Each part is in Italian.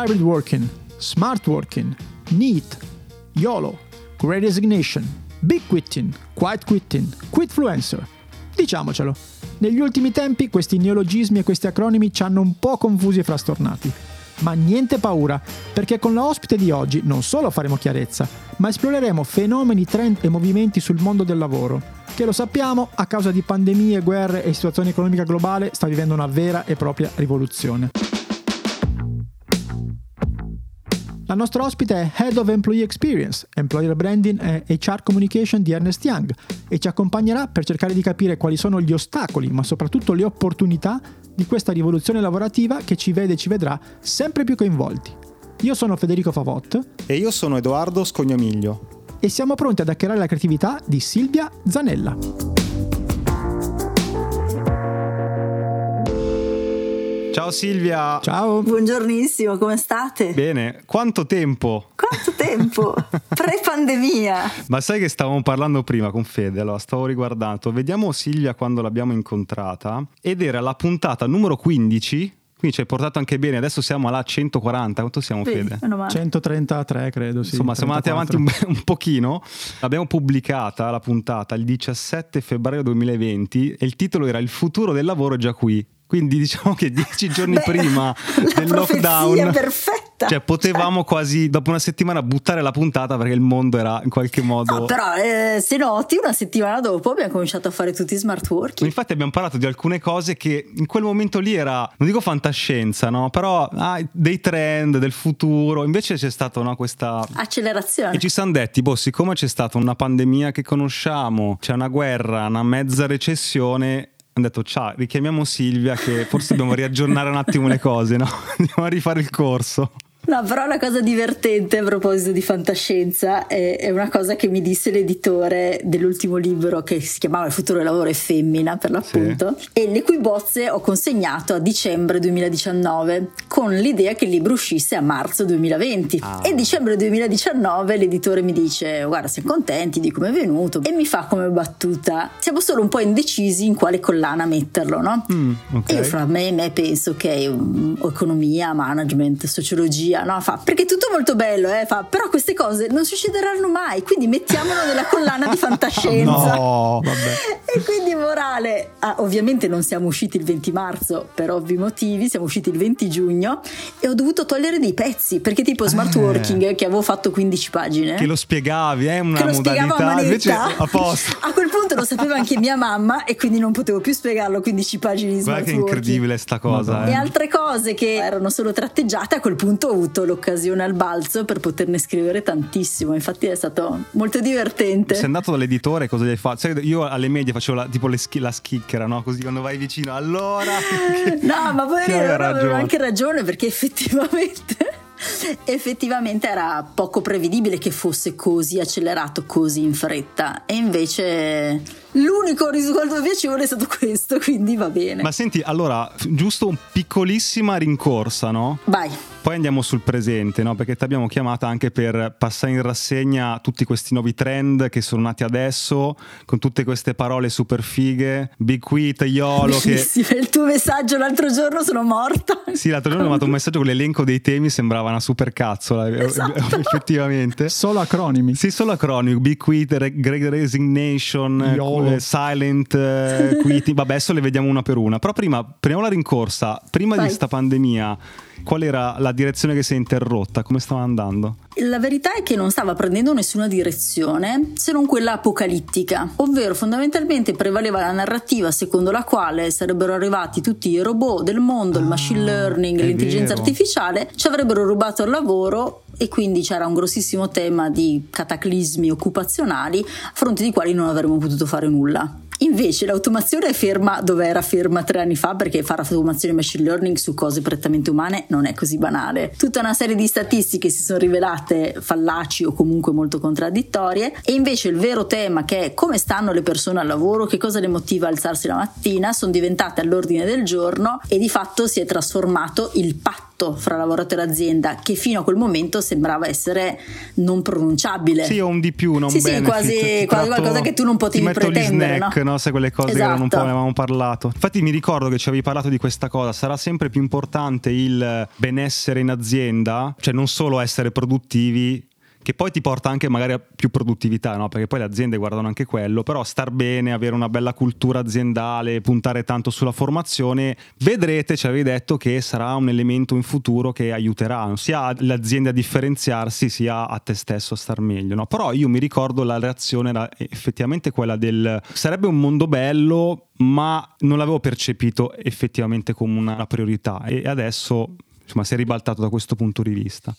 hybrid working, smart working, NEAT, YOLO, Great Resignation, Big Quitting, Quiet Quitting, Quitfluencer. Diciamocelo, negli ultimi tempi questi neologismi e questi acronimi ci hanno un po' confusi e frastornati. Ma niente paura, perché con la ospite di oggi non solo faremo chiarezza, ma esploreremo fenomeni, trend e movimenti sul mondo del lavoro, che lo sappiamo, a causa di pandemie, guerre e situazione economica globale, sta vivendo una vera e propria rivoluzione. La nostra ospite è Head of Employee Experience, Employer Branding e HR Communication di Ernest Young e ci accompagnerà per cercare di capire quali sono gli ostacoli, ma soprattutto le opportunità di questa rivoluzione lavorativa che ci vede e ci vedrà sempre più coinvolti. Io sono Federico Favot e io sono Edoardo Scognamiglio e siamo pronti ad hackerare la creatività di Silvia Zanella. Ciao Silvia. Ciao. Buongiornissimo, come state? Bene, quanto tempo? Quanto tempo? Pre-pandemia. Ma sai che stavamo parlando prima con Fede, allora stavo riguardando, vediamo Silvia quando l'abbiamo incontrata ed era la puntata numero 15 quindi ci hai portato anche bene, adesso siamo alla 140, quanto siamo sì, Fede? 133 credo, sì. Insomma, 34. siamo andati avanti un, un, pochino. L'abbiamo pubblicata la puntata il 17 febbraio 2020 e il titolo era Il futuro del lavoro è già qui. Quindi diciamo che dieci giorni Beh, prima del lockdown, perfetta. cioè potevamo cioè. quasi dopo una settimana buttare la puntata perché il mondo era in qualche modo. No, però eh, se noti, una settimana dopo abbiamo cominciato a fare tutti smart working. Infatti abbiamo parlato di alcune cose che in quel momento lì era, non dico fantascienza, no? Però ah, dei trend, del futuro. Invece c'è stata no, questa accelerazione. E ci siamo detti, boh, siccome c'è stata una pandemia che conosciamo, c'è una guerra, una mezza recessione hanno detto ciao, richiamiamo Silvia che forse dobbiamo riaggiornare un attimo le cose, no? Andiamo a rifare il corso. No, però la cosa divertente a proposito di fantascienza è, è, una cosa che mi disse l'editore dell'ultimo libro che si chiamava Il futuro del lavoro è femmina per l'appunto sì. e le cui bozze ho consegnato a dicembre 2019 con l'idea che il libro uscisse a marzo 2020 ah. e dicembre 2019 l'editore mi dice guarda siamo contenti di come è venuto e mi fa come battuta siamo solo un po' indecisi in quale collana metterlo no? Mm, okay. E io fra me, me penso che um, economia, management, sociologia magia, no? Fa, perché è tutto molto bello, eh? Fa, però queste cose non succederanno mai, quindi mettiamolo nella collana di fantascienza. no, vabbè. E quindi morale, ah, ovviamente non siamo usciti il 20 marzo per ovvi motivi, siamo usciti il 20 giugno e ho dovuto togliere dei pezzi, perché tipo smart eh. working che avevo fatto 15 pagine. Che lo spiegavi, è eh, una modalità, invece a posto. A quel punto lo sapeva anche mia mamma e quindi non potevo più spiegarlo 15 pagine di smart Guarda che incredibile sta cosa. Eh. E altre cose che erano solo tratteggiate a quel punto avuto l'occasione al balzo per poterne scrivere tantissimo. Infatti è stato molto divertente. Sei andato dall'editore, cosa gli hai fatto? Sai, io alle medie facevo la, tipo sch- la schicchera, no? Così quando vai vicino, allora. no, ma poi avevo anche ragione perché effettivamente effettivamente era poco prevedibile che fosse così accelerato così in fretta e invece l'unico risultato piacevole è stato questo quindi va bene ma senti allora giusto un piccolissima rincorsa no? vai poi andiamo sul presente, no? perché ti abbiamo chiamata anche per passare in rassegna tutti questi nuovi trend che sono nati adesso, con tutte queste parole super fighe, Big Quit, YOLO. Che... Il tuo messaggio l'altro giorno sono morta. Sì, l'altro giorno ho mandato un messaggio con l'elenco dei temi, sembrava una super cazzola, esatto. effettivamente. Solo acronimi. Sì, solo acronimi, Big Quit, Great Resignation, YOLO. Eh, Silent eh, Quitting, vabbè adesso le vediamo una per una, però prima, prendiamo la rincorsa, prima Vai. di sta pandemia Qual era la direzione che si è interrotta? Come stava andando? La verità è che non stava prendendo nessuna direzione se non quella apocalittica, ovvero fondamentalmente prevaleva la narrativa secondo la quale sarebbero arrivati tutti i robot del mondo, ah, il machine learning, l'intelligenza vero. artificiale, ci avrebbero rubato il lavoro e quindi c'era un grossissimo tema di cataclismi occupazionali a fronte di quali non avremmo potuto fare nulla. Invece l'automazione è ferma dove era ferma tre anni fa perché fare automazione e machine learning su cose prettamente umane non è così banale. Tutta una serie di statistiche si sono rivelate fallaci o comunque molto contraddittorie e invece il vero tema che è come stanno le persone al lavoro, che cosa le motiva a alzarsi la mattina, sono diventate all'ordine del giorno e di fatto si è trasformato il patto patto fra lavoratore e azienda che fino a quel momento sembrava essere non pronunciabile. Sì, o un di più, non sì, benefit. Sì, quasi, quasi qualcosa che tu non potevi pretendere. Snack, no? no? Se quelle cose esatto. che po' ne avevamo parlato. Infatti mi ricordo che ci avevi parlato di questa cosa, sarà sempre più importante il benessere in azienda, cioè non solo essere produttivi, che poi ti porta anche magari a più produttività, no? perché poi le aziende guardano anche quello, però star bene, avere una bella cultura aziendale, puntare tanto sulla formazione, vedrete, ci avevi detto che sarà un elemento in futuro che aiuterà sia l'azienda a differenziarsi sia a te stesso a star meglio. No? Però io mi ricordo la reazione era effettivamente quella del sarebbe un mondo bello, ma non l'avevo percepito effettivamente come una priorità e adesso insomma si è ribaltato da questo punto di vista.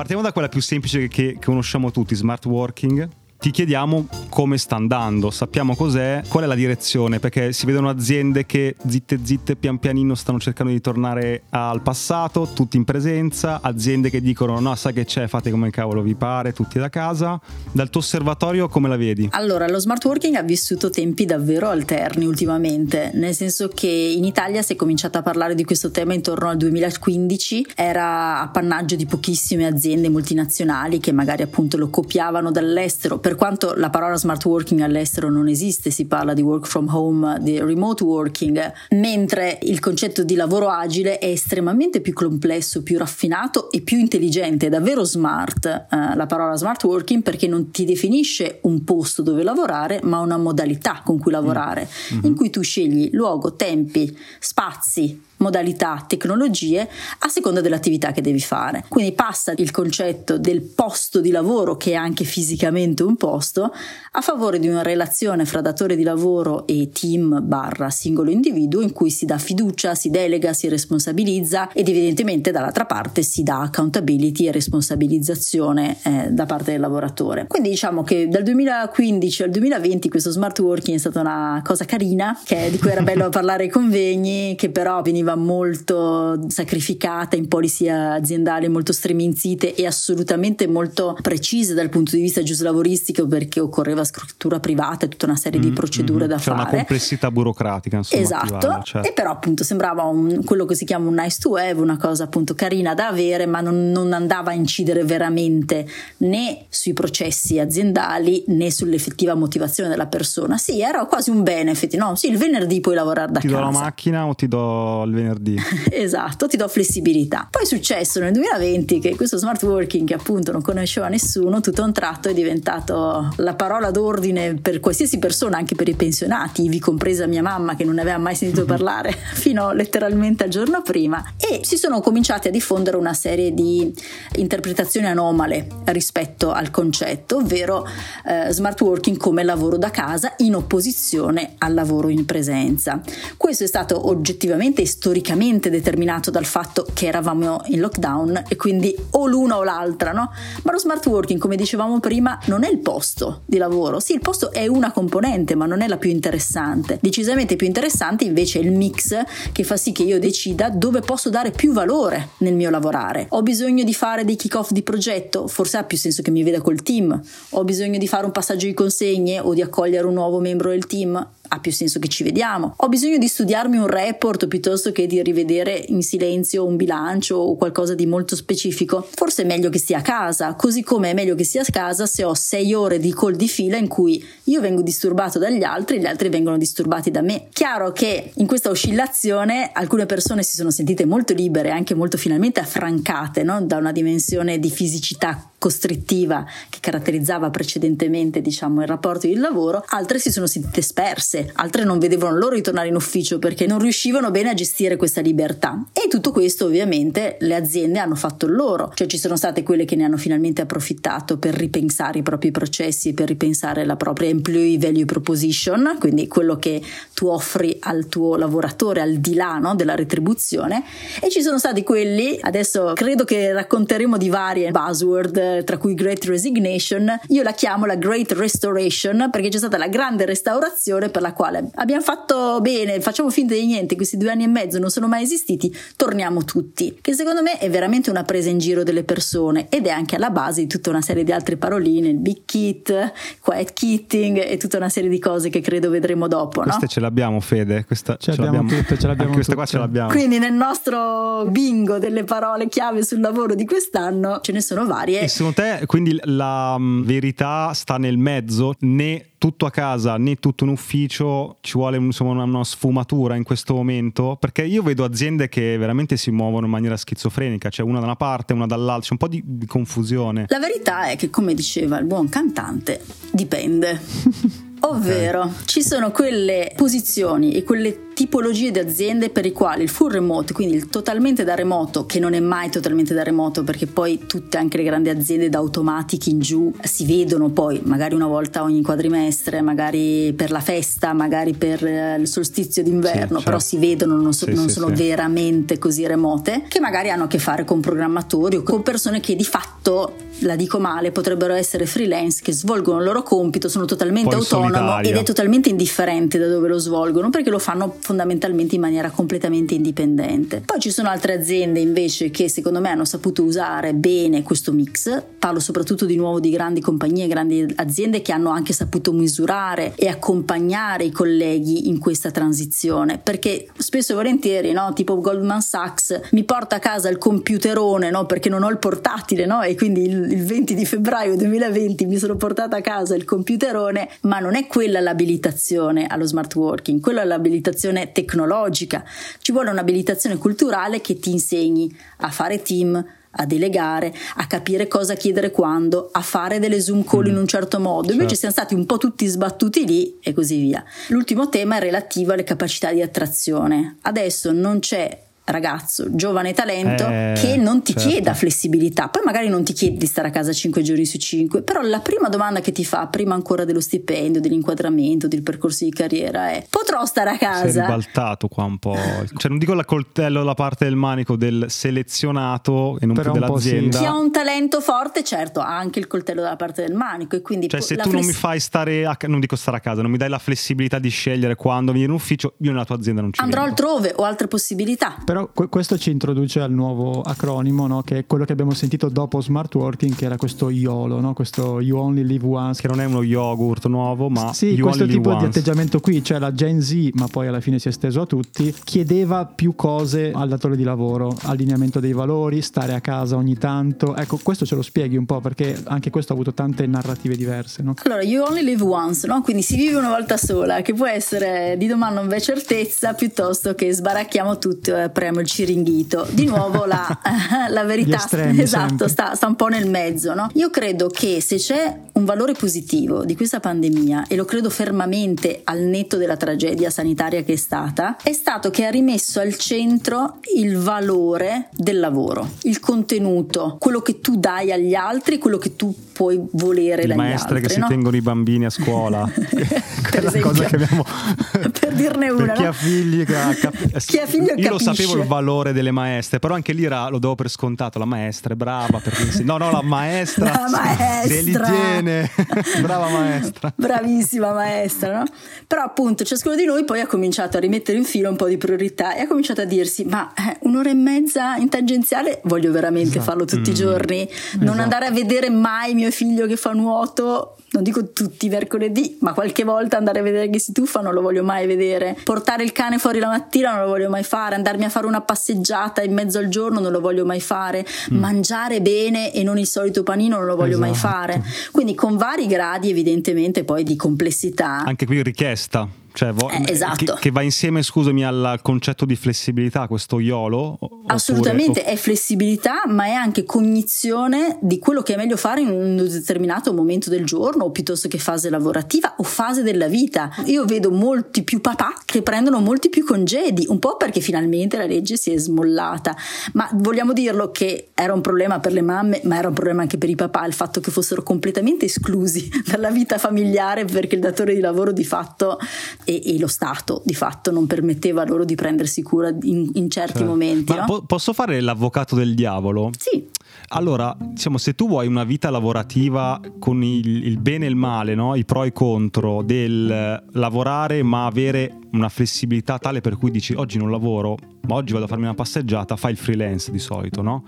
Partiamo da quella più semplice che, conosciamo tutti, smart working ti chiediamo come sta andando, sappiamo cos'è, qual è la direzione, perché si vedono aziende che zitte zitte pian pianino stanno cercando di tornare al passato, tutti in presenza, aziende che dicono no, sai che c'è, fate come cavolo vi pare, tutti da casa. Dal tuo osservatorio come la vedi? Allora, lo smart working ha vissuto tempi davvero alterni ultimamente, nel senso che in Italia si è cominciato a parlare di questo tema intorno al 2015, era appannaggio di pochissime aziende multinazionali che magari appunto lo copiavano dall'estero per quanto la parola smart working all'estero non esiste, si parla di work from home, di remote working, mentre il concetto di lavoro agile è estremamente più complesso, più raffinato e più intelligente, è davvero smart eh, la parola smart working perché non ti definisce un posto dove lavorare, ma una modalità con cui lavorare, mm-hmm. in cui tu scegli luogo, tempi, spazi, modalità, tecnologie a seconda dell'attività che devi fare. Quindi passa il concetto del posto di lavoro, che è anche fisicamente un posto, a favore di una relazione fra datore di lavoro e team barra singolo individuo in cui si dà fiducia, si delega, si responsabilizza ed evidentemente dall'altra parte si dà accountability e responsabilizzazione eh, da parte del lavoratore. Quindi diciamo che dal 2015 al 2020 questo smart working è stata una cosa carina, che, di cui era bello parlare ai convegni, che però veniva veniva molto sacrificata in policy aziendali molto striminzite e assolutamente molto precise dal punto di vista giuslavoristico perché occorreva scrittura privata e tutta una serie mm, di procedure mm, da c'è fare. C'è una complessità burocratica, insomma. Esatto, vale, certo. e però appunto sembrava un, quello che si chiama un nice to have, una cosa appunto carina da avere, ma non, non andava a incidere veramente né sui processi aziendali né sull'effettiva motivazione della persona. Sì, era quasi un benefit, no? Sì, il venerdì puoi lavorare da ti casa. Ti do la macchina o ti do il venerdì. esatto, ti do flessibilità. Poi è successo nel 2020 che questo smart working che appunto non conosceva nessuno, tutto a un tratto è diventato la parola d'ordine per qualsiasi persona, anche per i pensionati, ivi compresa mia mamma che non ne aveva mai sentito parlare fino letteralmente al giorno prima e si sono cominciati a diffondere una serie di interpretazioni anomale rispetto al concetto, ovvero eh, smart working come lavoro da casa in opposizione al lavoro in presenza. Questo è stato oggettivamente e storicamente determinato dal fatto che eravamo in lockdown e quindi o l'una o l'altra, no? Ma lo smart working, come dicevamo prima, non è il posto di lavoro. Sì, il posto è una componente, ma non è la più interessante. Decisamente più interessante invece è il mix che fa sì che io decida dove posso dare più valore nel mio lavorare. Ho bisogno di fare dei kick off di progetto, forse ha più senso che mi veda col team. Ho bisogno di fare un passaggio di consegne o di accogliere un nuovo membro del team ha più senso che ci vediamo. Ho bisogno di studiarmi un report piuttosto che di rivedere in silenzio un bilancio o qualcosa di molto specifico. Forse è meglio che stia a casa, così come è meglio che stia a casa se ho sei ore di call di fila in cui io vengo disturbato dagli altri e gli altri vengono disturbati da me. Chiaro che in questa oscillazione alcune persone si sono sentite molto libere, anche molto finalmente affrancate no? da una dimensione di fisicità costrittiva che caratterizzava precedentemente diciamo il rapporto di lavoro, altre si sono sentite sperse, altre non vedevano loro ritornare in ufficio perché non riuscivano bene a gestire questa libertà. E tutto questo ovviamente le aziende hanno fatto loro, cioè ci sono state quelle che ne hanno finalmente approfittato per ripensare i propri processi, per ripensare la propria employee value proposition, quindi quello che tu offri al tuo lavoratore al di là no, della retribuzione. E ci sono stati quelli, adesso credo che racconteremo di varie buzzword tra cui Great Resignation, io la chiamo la Great Restoration perché c'è stata la grande restaurazione per la quale abbiamo fatto bene, facciamo finta di niente, questi due anni e mezzo non sono mai esistiti, torniamo tutti, che secondo me è veramente una presa in giro delle persone ed è anche alla base di tutta una serie di altre paroline, il big kit, quiet kitting e tutta una serie di cose che credo vedremo dopo. Queste no? ce l'abbiamo, Fede. Questa ce, ce l'abbiamo tutte, ce l'abbiamo queste qua ce l'abbiamo. Quindi nel nostro bingo delle parole chiave sul lavoro di quest'anno ce ne sono varie. E secondo te, quindi la um, verità sta nel mezzo, né tutto a casa né tutto in ufficio? Ci vuole insomma, una, una, sfumatura in questo momento? Perché io vedo aziende che veramente si muovono in maniera schizofrenica. Cioè una da una parte una dall'altra. C'è un po' di, di confusione. La verità è che come diceva il buon cantante dipende. Ovvero, okay. ci sono quelle posizioni e quelle tipologie di aziende per i quali il full remote, quindi il totalmente da remoto, che non è mai totalmente da remoto perché poi tutte anche le grandi aziende da automatici in giù si vedono poi magari una volta ogni quadrimestre, magari per la festa, magari per eh, il solstizio d'inverno, sì, certo. però si vedono, non, so, sì, non sì, sono veramente così remote, che magari hanno a che fare con programmatori o con persone che di fatto, la dico male, potrebbero essere freelance che svolgono il loro compito, sono totalmente autonomo ed è totalmente indifferente da dove lo svolgono perché lo fanno fondamentalmente in maniera completamente indipendente. Poi ci sono altre aziende invece che secondo me hanno saputo usare bene questo mix, parlo soprattutto di nuovo di grandi compagnie, grandi aziende che hanno anche saputo misurare e accompagnare i colleghi in questa transizione, perché spesso e volentieri, no, tipo Goldman Sachs mi porta a casa il computerone, no, perché non ho il portatile, no, e quindi il, il 20 di febbraio 2020 mi sono portata a casa il computerone, ma non è quella l'abilitazione allo smart working, quella è l'abilitazione un'abilitazione tecnologica, ci vuole un'abilitazione culturale che ti insegni a fare team, a delegare, a capire cosa chiedere quando, a fare delle Zoom call in mm. un certo modo. Invece certo. siamo stati un po' tutti sbattuti lì e così via. L'ultimo tema è relativo alle capacità di attrazione. Adesso non c'è ragazzo, giovane talento eh, che non ti certo. chieda flessibilità. Poi magari non ti chiede di stare a casa 5 giorni su 5, però la prima domanda che ti fa, prima ancora dello stipendio, dell'inquadramento, del percorso di carriera è potrò stare a casa? Si è ribaltato qua un po'. Cioè non dico la coltello la parte del manico del selezionato e non però più dell'azienda. Sì. Chi ha un talento forte, certo, ha anche il coltello dalla parte del manico e quindi Cioè se tu fless- non mi fai stare a, non dico stare a casa, non mi dai la flessibilità di scegliere quando venire in ufficio, io nella tua azienda non ci Andrò vengo. altrove o altre possibilità. Però questo ci introduce al nuovo acronimo, no? che è quello che abbiamo sentito dopo smart working, che era questo YOLO, no? questo You Only Live Once. Che non è uno yogurt nuovo, ma sì, you questo tipo di atteggiamento qui, cioè la Gen Z, ma poi alla fine si è esteso a tutti, chiedeva più cose al datore di lavoro, allineamento dei valori, stare a casa ogni tanto. Ecco, questo ce lo spieghi un po' perché anche questo ha avuto tante narrative diverse. No? Allora, You Only Live Once, no? quindi si vive una volta sola, che può essere di domani non v'è certezza, piuttosto che sbaracchiamo tutto e apriamo il ciringhito. Di nuovo la, la verità esatto, sta, sta, un po' nel mezzo. No? Io credo che se c'è un valore positivo di questa pandemia, e lo credo fermamente al netto della tragedia sanitaria che è stata, è stato che ha rimesso al centro il valore del lavoro, il contenuto, quello che tu dai agli altri, quello che tu puoi volere Le dagli maestre altri. che no? si tengono i bambini a scuola. per esempio, cosa che abbiamo... per dirne una. Per chi no? ha figli che ha cap... chi ha figli Io lo sapevo il valore delle maestre, però anche lì era, lo do per scontato, la maestra è brava perché no, no, la maestra, la maestra. se li tiene. brava maestra. Bravissima maestra, no? Però appunto ciascuno di noi poi ha cominciato a rimettere in fila un po' di priorità e ha cominciato a dirsi "Ma eh, un'ora e mezza in tangenziale voglio veramente esatto. farlo tutti mm. i giorni, non esatto. andare a vedere mai mio figlio che fa nuoto non dico tutti i mercoledì, ma qualche volta andare a vedere che si tuffa non lo voglio mai vedere. Portare il cane fuori la mattina non lo voglio mai fare. Andarmi a fare una passeggiata in mezzo al giorno non lo voglio mai fare. Mm. Mangiare bene e non il solito panino non lo voglio esatto. mai fare. Quindi con vari gradi evidentemente poi di complessità. Anche qui richiesta cioè, vo- eh, esatto. che, che, va insieme, scusami, al concetto di flessibilità, questo YOLO? Assolutamente, oppure... è flessibilità, ma è anche cognizione di quello che è meglio fare in un determinato momento del giorno, o piuttosto che fase lavorativa o fase della vita. Io vedo molti più papà che prendono molti più congedi, un po' perché finalmente la legge si è smollata, ma vogliamo dirlo che era un problema per le mamme, ma era un problema anche per i papà, il fatto che fossero completamente esclusi dalla vita familiare perché il datore di lavoro di fatto e, e, lo Stato di fatto non permetteva loro di prendersi cura in, in certi certo. momenti. Ma no? po- posso fare l'avvocato del diavolo? Sì. Allora, diciamo, se tu vuoi una vita lavorativa con il, il bene e il male, no? i pro e i contro del lavorare ma avere una flessibilità tale per cui dici oggi non lavoro, ma oggi vado a farmi una passeggiata, fai il freelance di solito, no?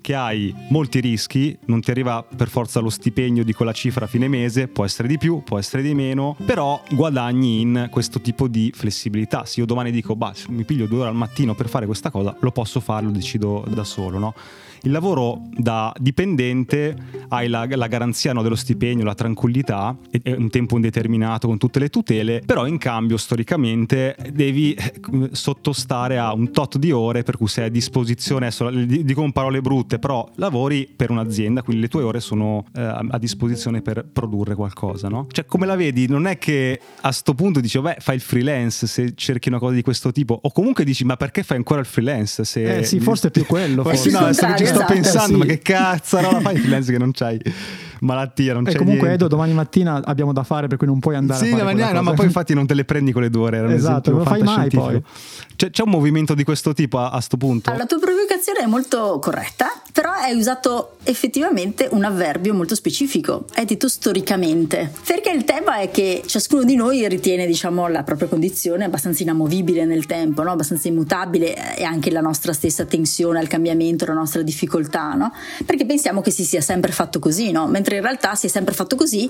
Che hai molti rischi, non ti arriva per forza lo stipendio di quella cifra a fine mese, può essere di più, può essere di meno, però guadagni in questo tipo di flessibilità. Se io domani dico, bah, mi piglio due ore al mattino per fare questa cosa, lo posso fare, lo decido da solo, no? Il lavoro da dipendente hai la, la garanzia no, dello stipendio, la tranquillità, è un tempo indeterminato con tutte le tutele, però in cambio storicamente devi eh, sottostare a un tot di ore per cui sei a disposizione, adesso dico con parole brutte, però lavori per un'azienda, quindi le tue ore sono eh, a disposizione per produrre qualcosa, no? Cioè come la vedi? Non è che a sto punto dici, beh, fai il freelance se cerchi una cosa di questo tipo, o comunque dici, ma perché fai ancora il freelance? Se... Eh sì, forse è più quello. Forse. No, sto esatto, pensando, sì. ma che cazzo, no, la fai in freelance che non c'hai malattia, non e c'è comunque niente. Edo domani mattina abbiamo da fare per cui non puoi andare sì, a fare no, no, ma poi infatti non te le prendi con le due ore era esatto, non lo fai mai poi c'è, c'è, un movimento di questo tipo a, a sto punto? La tua provocazione è molto corretta però hai usato effettivamente un avverbio molto specifico hai detto storicamente perché il tema è che ciascuno di noi ritiene diciamo la propria condizione abbastanza inamovibile nel tempo no? abbastanza immutabile e anche la nostra stessa tensione al cambiamento la nostra difficoltà no? perché pensiamo che si sia sempre fatto così no? mentre mentre in realtà si è sempre fatto così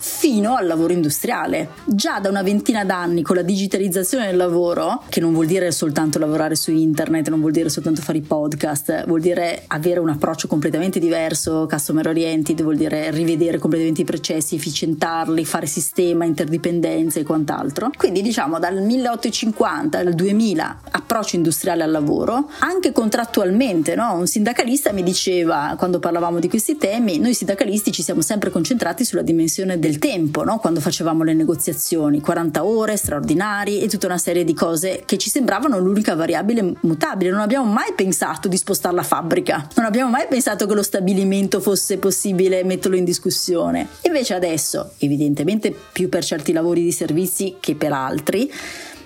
fino al lavoro industriale. Già da una ventina d'anni con la digitalizzazione del lavoro, che non vuol dire soltanto lavorare su internet, non vuol dire soltanto fare i podcast, vuol dire avere un approccio completamente diverso, customer oriented, vuol dire rivedere completamente i processi, efficientarli, fare sistema, interdipendenze e quant'altro. Quindi diciamo dal 1850 al 2000 approccio industriale al lavoro, anche contrattualmente, no? un sindacalista mi diceva quando parlavamo di questi temi, noi sindacalisti ci siamo sempre concentrati sulla dimensione del del tempo, no? quando facevamo le negoziazioni, 40 ore straordinari e tutta una serie di cose che ci sembravano l'unica variabile mutabile. Non abbiamo mai pensato di spostare la fabbrica, non abbiamo mai pensato che lo stabilimento fosse possibile metterlo in discussione. Invece adesso, evidentemente più per certi lavori di servizi che per altri,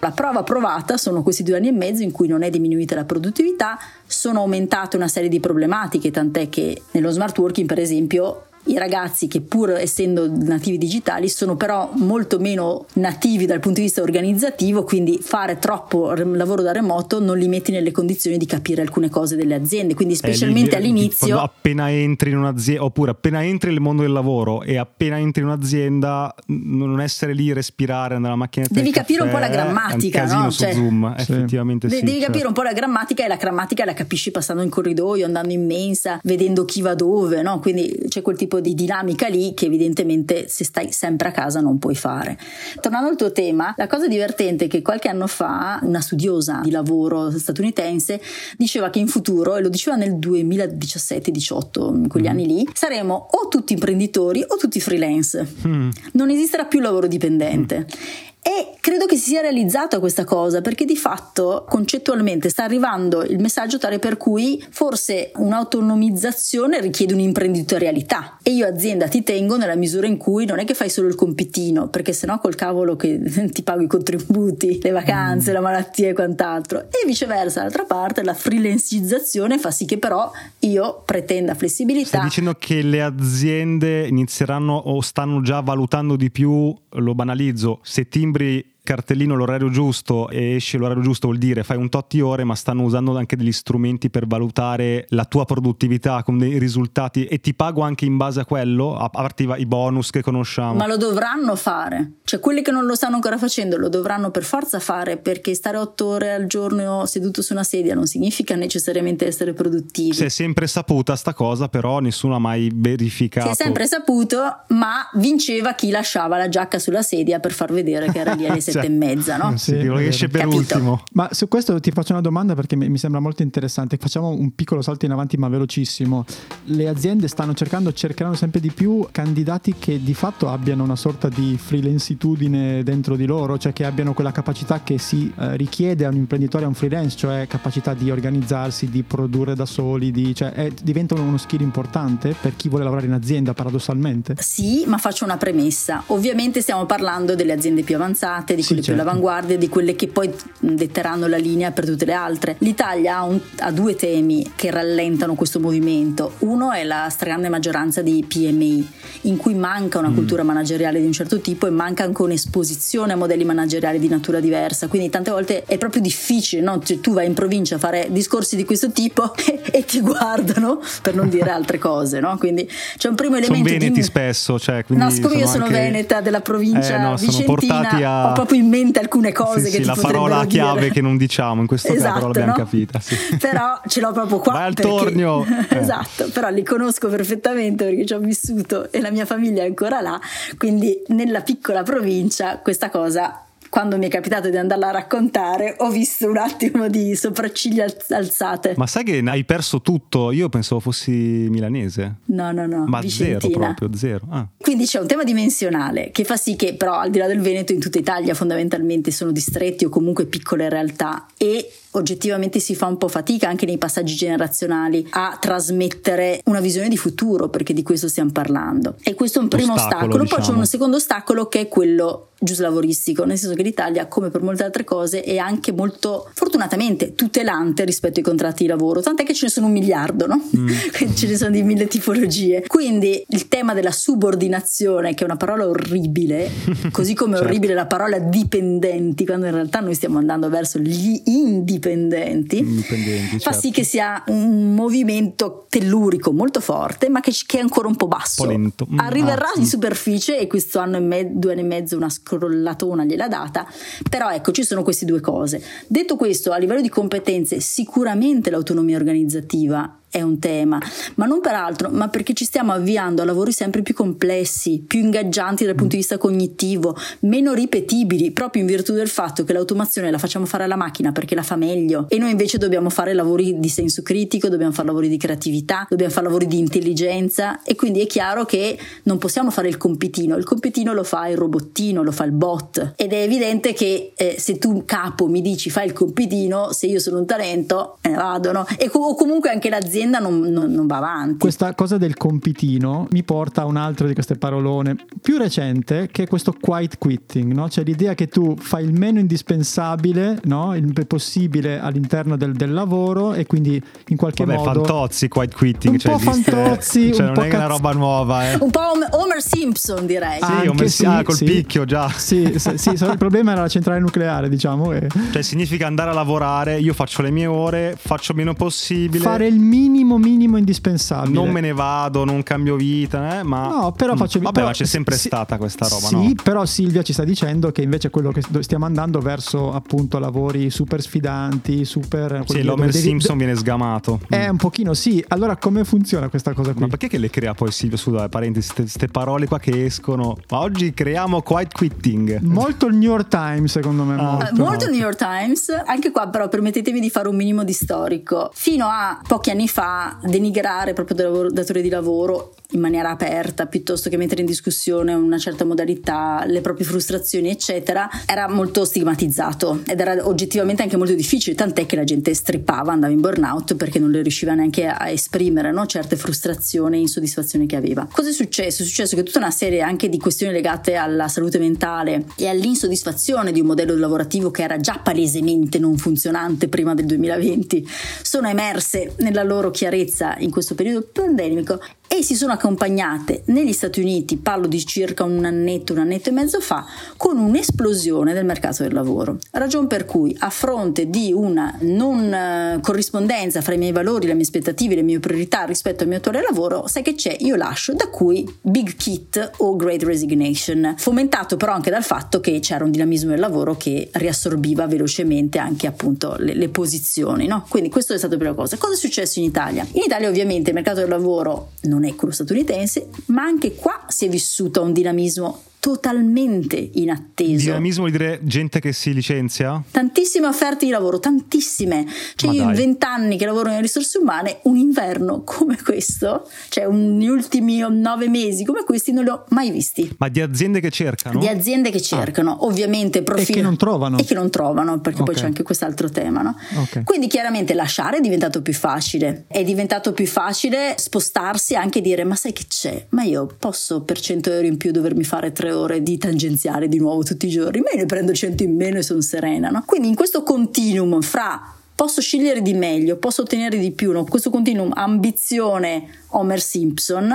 la prova provata sono questi due anni e mezzo in cui non è diminuita la produttività, sono aumentate una serie di problematiche, tant'è che nello smart working, per esempio, i ragazzi che pur essendo nativi digitali sono però molto meno nativi dal punto di vista organizzativo, quindi fare troppo lavoro da remoto non li metti nelle condizioni di capire alcune cose delle aziende, quindi specialmente eh, lì, all'inizio... Appena entri in un'azienda, oppure appena entri nel mondo del lavoro e appena entri in un'azienda, non essere lì, respirare nella macchina Devi capire un po' la grammatica, no? Cioè, Zoom, sì. effettivamente De- sì. Devi certo. capire un po' la grammatica e la grammatica la capisci passando in corridoio, andando in mensa, vedendo chi va dove, no? Quindi c'è quel tipo tipo di dinamica lì che evidentemente se stai sempre a casa non puoi fare. Tornando al tuo tema, la cosa divertente è che qualche anno fa una studiosa di lavoro statunitense diceva che in futuro, e lo diceva nel 2017-18, in quegli mm. anni lì, saremo o tutti imprenditori o tutti freelance. Mm. Non esisterà più lavoro dipendente. Mm. E credo che si sia realizzato questa cosa perché di fatto concettualmente sta arrivando il messaggio tale per cui forse un'autonomizzazione richiede un'imprenditorialità e io azienda ti tengo nella misura in cui non è che fai solo il compitino perché sennò col cavolo che ti pago i contributi, le vacanze, mm. la malattia e quant'altro e viceversa d'altra parte la freelancizzazione fa sì che però io pretenda flessibilità. Stai dicendo che le aziende inizieranno o stanno già valutando di più, lo banalizzo, se ti Кембрии cartellino l'orario giusto e esce l'orario giusto vuol dire fai un tot di ore ma stanno usando anche degli strumenti per valutare la tua produttività con dei risultati e ti pago anche in base a quello a parte i bonus che conosciamo. Ma lo dovranno fare. Cioè quelli che non lo stanno ancora facendo lo dovranno per forza fare perché stare otto ore al giorno seduto su una sedia non significa necessariamente essere produttivi. Si è sempre saputa sta cosa però nessuno ha mai verificato. Si è sempre saputo ma vinceva chi lasciava la giacca sulla sedia per far vedere che era lì alle sette e mezza, no? Sì, quello che esce per Capito. ultimo. Ma su questo ti faccio una domanda perché mi sembra molto interessante. Facciamo un piccolo salto in avanti, ma velocissimo. Le aziende stanno cercando, cercheranno sempre di più candidati che di fatto abbiano una sorta di freelancitudine dentro di loro, cioè che abbiano quella capacità che si eh, richiede a un imprenditore, a un freelance, cioè capacità di organizzarsi, di produrre da soli, di, cioè è, diventa uno skill importante per chi vuole lavorare in azienda paradossalmente. Sì, ma faccio una premessa. Ovviamente stiamo parlando delle aziende più avanzate, di quelle sì, più certo. all'avanguardia, di quelle che poi detteranno la linea per tutte le altre. L'Italia ha, un, ha due temi che rallentano questo movimento. Uno è la stragrande maggioranza di PMI, in cui manca una mm. cultura manageriale di un certo tipo e manca anche un'esposizione a modelli manageriali di natura diversa. Quindi tante volte è proprio difficile, no? cioè, tu vai in provincia a fare discorsi di questo tipo e, e ti guardano per non dire altre cose. No? Quindi c'è un primo elemento. Sono veneti di... spesso, cioè, no, siccome io sono anche... veneta della provincia eh, no, vicentina, a... ho proprio in mente alcune cose sì, che sì, la parola chiave che non diciamo in questo esatto, caso, però l'abbiamo no? capita. Sì. Però ce l'ho proprio qua. Vai al perché... tornio! esatto, però li conosco perfettamente perché ci ho vissuto e la mia famiglia è ancora là, quindi nella piccola provincia questa cosa quando mi è capitato di andarla a raccontare, ho visto un attimo di sopracciglia alzate. Ma sai che hai perso tutto? Io pensavo fossi milanese. No, no, no. Ma Vicentina. zero proprio, zero. Ah. Quindi c'è un tema dimensionale che fa sì che, però, al di là del Veneto, in tutta Italia fondamentalmente sono distretti o comunque piccole realtà e oggettivamente si fa un po' fatica anche nei passaggi generazionali a trasmettere una visione di futuro, perché di questo stiamo parlando. E questo è un primo ostacolo. ostacolo. Diciamo. Poi c'è un secondo ostacolo che è quello giuslavoristici, nel senso che l'Italia, come per molte altre cose, è anche molto fortunatamente tutelante rispetto ai contratti di lavoro, tant'è che ce ne sono un miliardo, no? Mm. ce ne sono di mille tipologie. Quindi il tema della subordinazione, che è una parola orribile, così come è certo. orribile la parola dipendenti, quando in realtà noi stiamo andando verso gli indipendenti indipendenti, indipendenti fa certo. sì che sia un movimento tellurico molto forte, ma che, che è ancora un po' basso. Un po mm, Arriverà ah, in mm. superficie e questo anno e me- due anni e mezzo una scrollatona gliela data, però ecco ci sono queste due cose. Detto questo, a livello di competenze, sicuramente l'autonomia organizzativa è un tema, ma non per altro, ma perché ci stiamo avviando a lavori sempre più complessi, più ingaggianti dal punto di vista cognitivo, meno ripetibili, proprio in virtù del fatto che l'automazione la facciamo fare alla macchina perché la fa meglio. E noi invece dobbiamo fare lavori di senso critico, dobbiamo fare lavori di creatività, dobbiamo fare lavori di intelligenza. E quindi è chiaro che non possiamo fare il compitino, il compitino lo fa il robottino, lo fa il bot. Ed è evidente che eh, se tu capo mi dici fai il compitino, se io sono un talento me ne vado, no? E co- comunque anche l'azienda l'azienda non, non, non, va avanti. Questa cosa del compitino mi porta a un'altra di queste parolone più recente che è questo quiet quitting, no? cioè l'idea che tu fai il meno indispensabile no? il possibile all'interno del, del, lavoro e quindi in qualche Vabbè, modo... fantozzi quiet quitting. Un cioè, po' fantozzi, cioè, un non po' è cazz... una roba nuova. Eh. Un po' Homer Simpson direi. Sì, Homer sì, ah, col sì. picchio già. Sì, sì, sì il problema era la centrale nucleare diciamo. E... Cioè significa andare a lavorare, io faccio le mie ore, faccio meno possibile. Fare il minimo minimo indispensabile indispensabile. Non me ne vado, non cambio vita, eh, ma... No, però mm. faccio... Vabbè, però, ma c'è sempre sì, stata questa roba, sì, no? Sì, però Silvia ci sta dicendo che invece quello che stiamo andando verso appunto lavori super sfidanti, super... Sì, l'Homer devi... Simpson viene sgamato. È mm. un pochino sì. Allora come funziona questa cosa qui? Ma perché che le crea poi Silvio? Scusa, parentesi, queste parole qua che escono. Ma oggi creiamo quiet quitting. Molto il New York Times, secondo me. Ah. Molto. molto il New York Times. Anche qua però permettetemi di fare un minimo di storico. Fino a pochi anni fa denigrare proprio datore di lavoro in maniera aperta piuttosto che mettere in discussione una certa modalità, le proprie frustrazioni, eccetera, era molto stigmatizzato ed era oggettivamente anche molto difficile, tant'è che la gente strippava, andava in burnout perché non le riusciva neanche a esprimere no? certe frustrazioni e insoddisfazioni che aveva. Cosa è successo? È successo che tutta una serie anche di questioni legate alla salute mentale e all'insoddisfazione di un modello lavorativo che era già palesemente non funzionante prima del 2020 sono emerse nella loro chiarezza in questo periodo pandemico e si sono accompagnate negli Stati Uniti, parlo di circa un annetto, un annetto e mezzo fa, con un'esplosione del mercato del lavoro. Ragion per cui, a fronte di una non eh, corrispondenza fra i miei valori, le mie aspettative, le mie priorità rispetto al mio attuale lavoro, sai che c'è? Io lascio, da cui Big Kit o Great Resignation, fomentato però anche dal fatto che c'era un dinamismo del lavoro che riassorbiva velocemente anche appunto le, le posizioni, no? Quindi questo è stato la prima cosa. Cosa è successo in Italia? In Italia ovviamente il mercato del lavoro non è quello statunitense, ma anche qua si è vissuto un dinamismo totalmente inatteso. Dinamismo vuol dire gente che si licenzia? Tantissime offerte di lavoro, tantissime. Cioè Ma io dai. in vent'anni che lavoro nelle risorse umane, un inverno come questo, cioè gli ultimi nove mesi come questi non li ho mai visti. Ma di aziende che cercano? Di aziende che cercano, ah. ovviamente profili... E che non trovano. E che non trovano, perché okay. poi c'è anche quest'altro tema, no? Okay. Quindi chiaramente lasciare è diventato più facile. È diventato più facile spostarsi e anche dire, ma sai che c'è? Ma io posso per 100 euro in più dovermi fare tre ore di tangenziale di nuovo tutti i giorni, io ne prendo 100 in meno e sono serena. No? Quindi in questo continuum fra posso scegliere di meglio, posso ottenere di più, no? questo continuum ambizione Homer Simpson,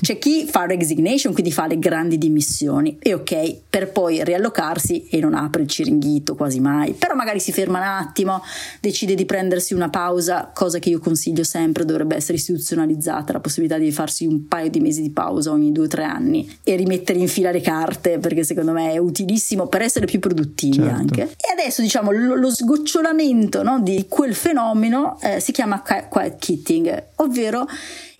c'è chi fa resignation, quindi fa le grandi dimissioni e ok, per poi riallocarsi e non apre il ciringhito quasi mai, però magari si ferma un attimo, decide di prendersi una pausa, cosa che io consiglio sempre, dovrebbe essere istituzionalizzata, la possibilità di farsi un paio di mesi di pausa ogni due o tre anni e rimettere in fila le carte, perché secondo me è utilissimo per essere più produttivi certo. anche. E adesso diciamo lo, lo sgocciolamento no, di quel fenomeno eh, si chiama quiet kitting, ovvero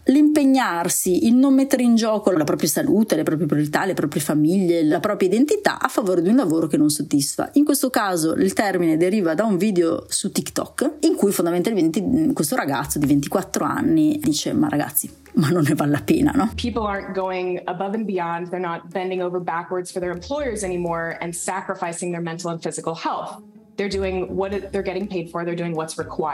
l'impegnarsi, il non mettere in gioco la propria salute, le proprie priorità, le proprie famiglie, la propria identità a favore di un lavoro che non soddisfa. In questo caso il termine deriva da un video su TikTok in cui fondamentalmente questo ragazzo di 24 anni dice ma ragazzi ma non ne vale la pena, no? People aren't going above and beyond, they're not bending over backwards for their employers anymore and sacrificing their mental and physical health.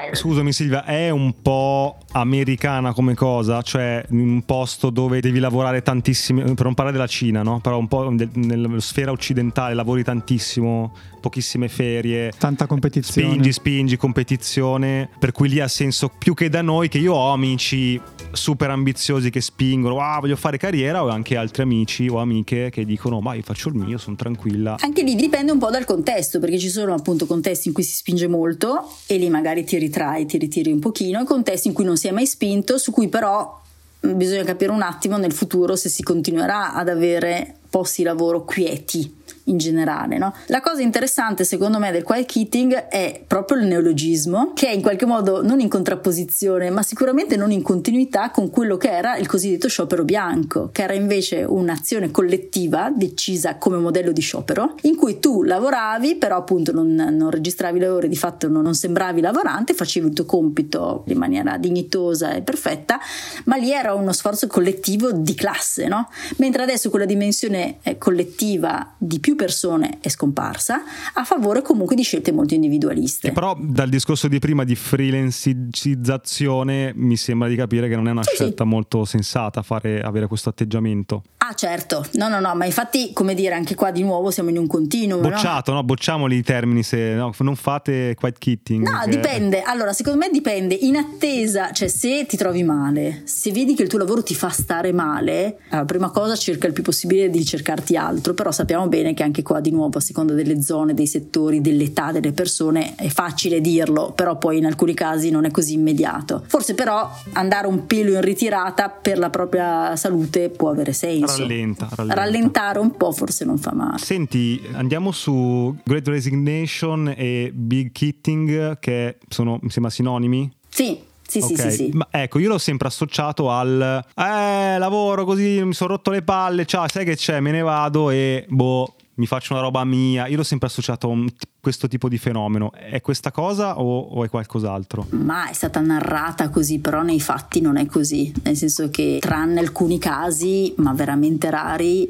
For. Scusami Silvia, è un po' americana come cosa, cioè in un posto dove devi lavorare tantissimo, per non parlare della Cina, no? Però un po' nella sfera occidentale lavori tantissimo, pochissime ferie, tanta competizione. Spingi, spingi, competizione, per cui lì ha senso più che da noi che io ho amici super ambiziosi che spingono, ah, voglio fare carriera, ho anche altri amici o amiche che dicono, ma io faccio il mio, sono tranquilla. Anche lì dipende un po' dal contesto, perché ci sono appunto contesti in cui si spinge molto e lì magari ti ritrai, ti ritiri un pochino, e contesti in cui non si è mai spinto, su cui però bisogna capire un attimo nel futuro se si continuerà ad avere posti di lavoro quieti in generale. No? La cosa interessante secondo me del quiet quitting è proprio il neologismo che è in qualche modo non in contrapposizione ma sicuramente non in continuità con quello che era il cosiddetto sciopero bianco che era invece un'azione collettiva decisa come modello di sciopero in cui tu lavoravi però appunto non, non registravi le ore di fatto non, non sembravi lavorante facevi il tuo compito in maniera dignitosa e perfetta ma lì era uno sforzo collettivo di classe no? mentre adesso quella dimensione collettiva di più persone è scomparsa a favore comunque di scelte molto individualiste. E però dal discorso di prima di freelancizzazione mi sembra di capire che non è una sì, scelta sì. molto sensata fare, avere questo atteggiamento. Ah certo, no no no, ma infatti come dire anche qua di nuovo siamo in un continuo. Bocciato, no? no? Bocciamoli i termini se no, non fate quiet kitting. No, che... dipende, allora secondo me dipende, in attesa, cioè se ti trovi male, se vedi che il tuo lavoro ti fa stare male, allora, prima cosa cerca il più possibile di cercarti altro, però sappiamo bene che anche qua di nuovo a seconda delle zone, dei settori, dell'età delle persone è facile dirlo, però poi in alcuni casi non è così immediato. Forse però andare un pelo in ritirata per la propria salute può avere senso. Rallenta, rallenta. Rallentare un po' forse non fa male. Senti, andiamo su Great Resignation e Big Kitting che sono mi sembra sinonimi? Sì. Sì, okay. sì, sì, sì. Ma ecco, io l'ho sempre associato al eh, lavoro così, mi sono rotto le palle, ciao, sai che c'è, me ne vado e boh, mi faccio una roba mia. Io l'ho sempre associato a un, questo tipo di fenomeno. È questa cosa o, o, è qualcos'altro? Ma è stata narrata così, però nei fatti non è così. Nel senso che, tranne alcuni casi, ma veramente rari,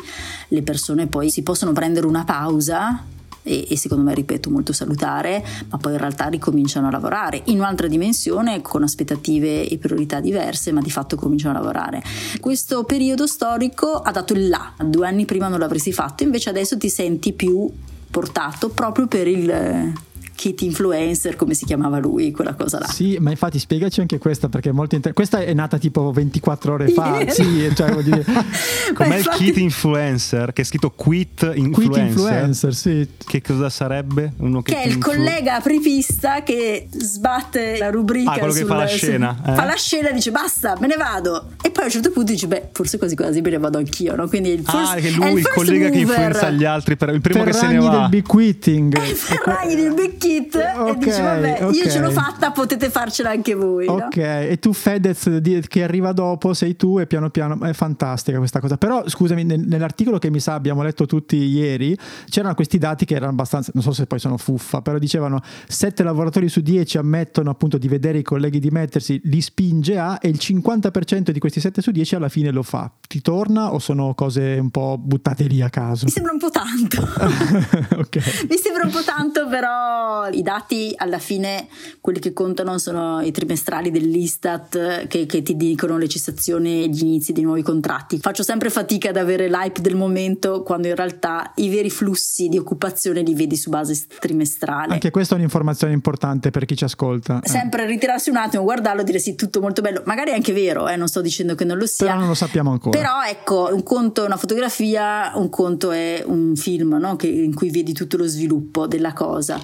le persone poi si possono prendere una pausa e, e, secondo me, ripeto, molto salutare, ma poi in realtà ricominciano a lavorare in un'altra dimensione con aspettative e priorità diverse, ma di fatto cominciano a lavorare. Questo periodo storico ha dato il là, due anni prima non l'avresti fatto, invece adesso ti senti più portato proprio per il kit influencer, come si chiamava lui, quella cosa là. Sì, ma infatti spiegaci anche questa perché è molto interessante. Questa è nata tipo 24 ore fa. Yeah. Sì, cioè, vuol dire... Com'è infatti... il kit influencer? Che è scritto quit influencer. Quit influencer, sì. Che cosa sarebbe? Uno che, che è il influ... collega apripista che sbatte la rubrica. Ah, quello sul, che fa la scena. Sul, eh? Fa la scena e dice basta, me ne vado. E poi a un certo punto dice, beh, forse quasi quasi me ne vado anch'io, no? Quindi il first, ah, che lui, il, il collega mover. che influenza gli altri, per, il primo Ferragni che se ne va. del big quitting. È Ferragni del big kit. Okay dici vabbè okay. io ce l'ho fatta potete farcela anche voi ok no? e tu Fedez che arriva dopo sei tu e piano piano è fantastica questa cosa però scusami nell'articolo che mi sa abbiamo letto tutti ieri c'erano questi dati che erano abbastanza non so se poi sono fuffa però dicevano 7 lavoratori su 10 ammettono appunto di vedere i colleghi dimettersi li spinge a e il 50% di questi 7 su 10 alla fine lo fa ti torna o sono cose un po' buttate lì a caso? mi sembra un po' tanto ok mi sembra un po' tanto però però i dati alla fine, quelli che contano sono i trimestrali dell'Istat che, che ti dicono le cessazioni e gli inizi dei nuovi contratti. Faccio sempre fatica ad avere l'hype del momento quando in realtà i veri flussi di occupazione li vedi su base trimestrale. Anche questa è un'informazione importante per chi ci ascolta. Eh. Sempre ritirarsi un attimo, guardarlo e dire sì, tutto molto bello. Magari è anche vero, eh, non sto dicendo che non lo sia. Però non lo sappiamo ancora. Però ecco, un conto è una fotografia, un conto è un film no? che, in cui vedi tutto lo sviluppo della cosa.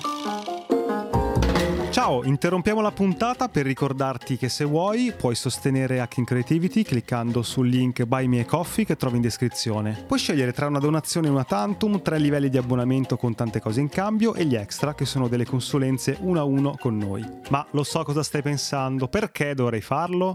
Ciao, interrompiamo la puntata per ricordarti che se vuoi puoi sostenere Hacking Creativity cliccando sul link Buy Me a Coffee che trovi in descrizione. Puoi scegliere tra una donazione e una tantum, tre livelli di abbonamento con tante cose in cambio e gli extra che sono delle consulenze uno a uno con noi. Ma lo so cosa stai pensando, perché dovrei farlo?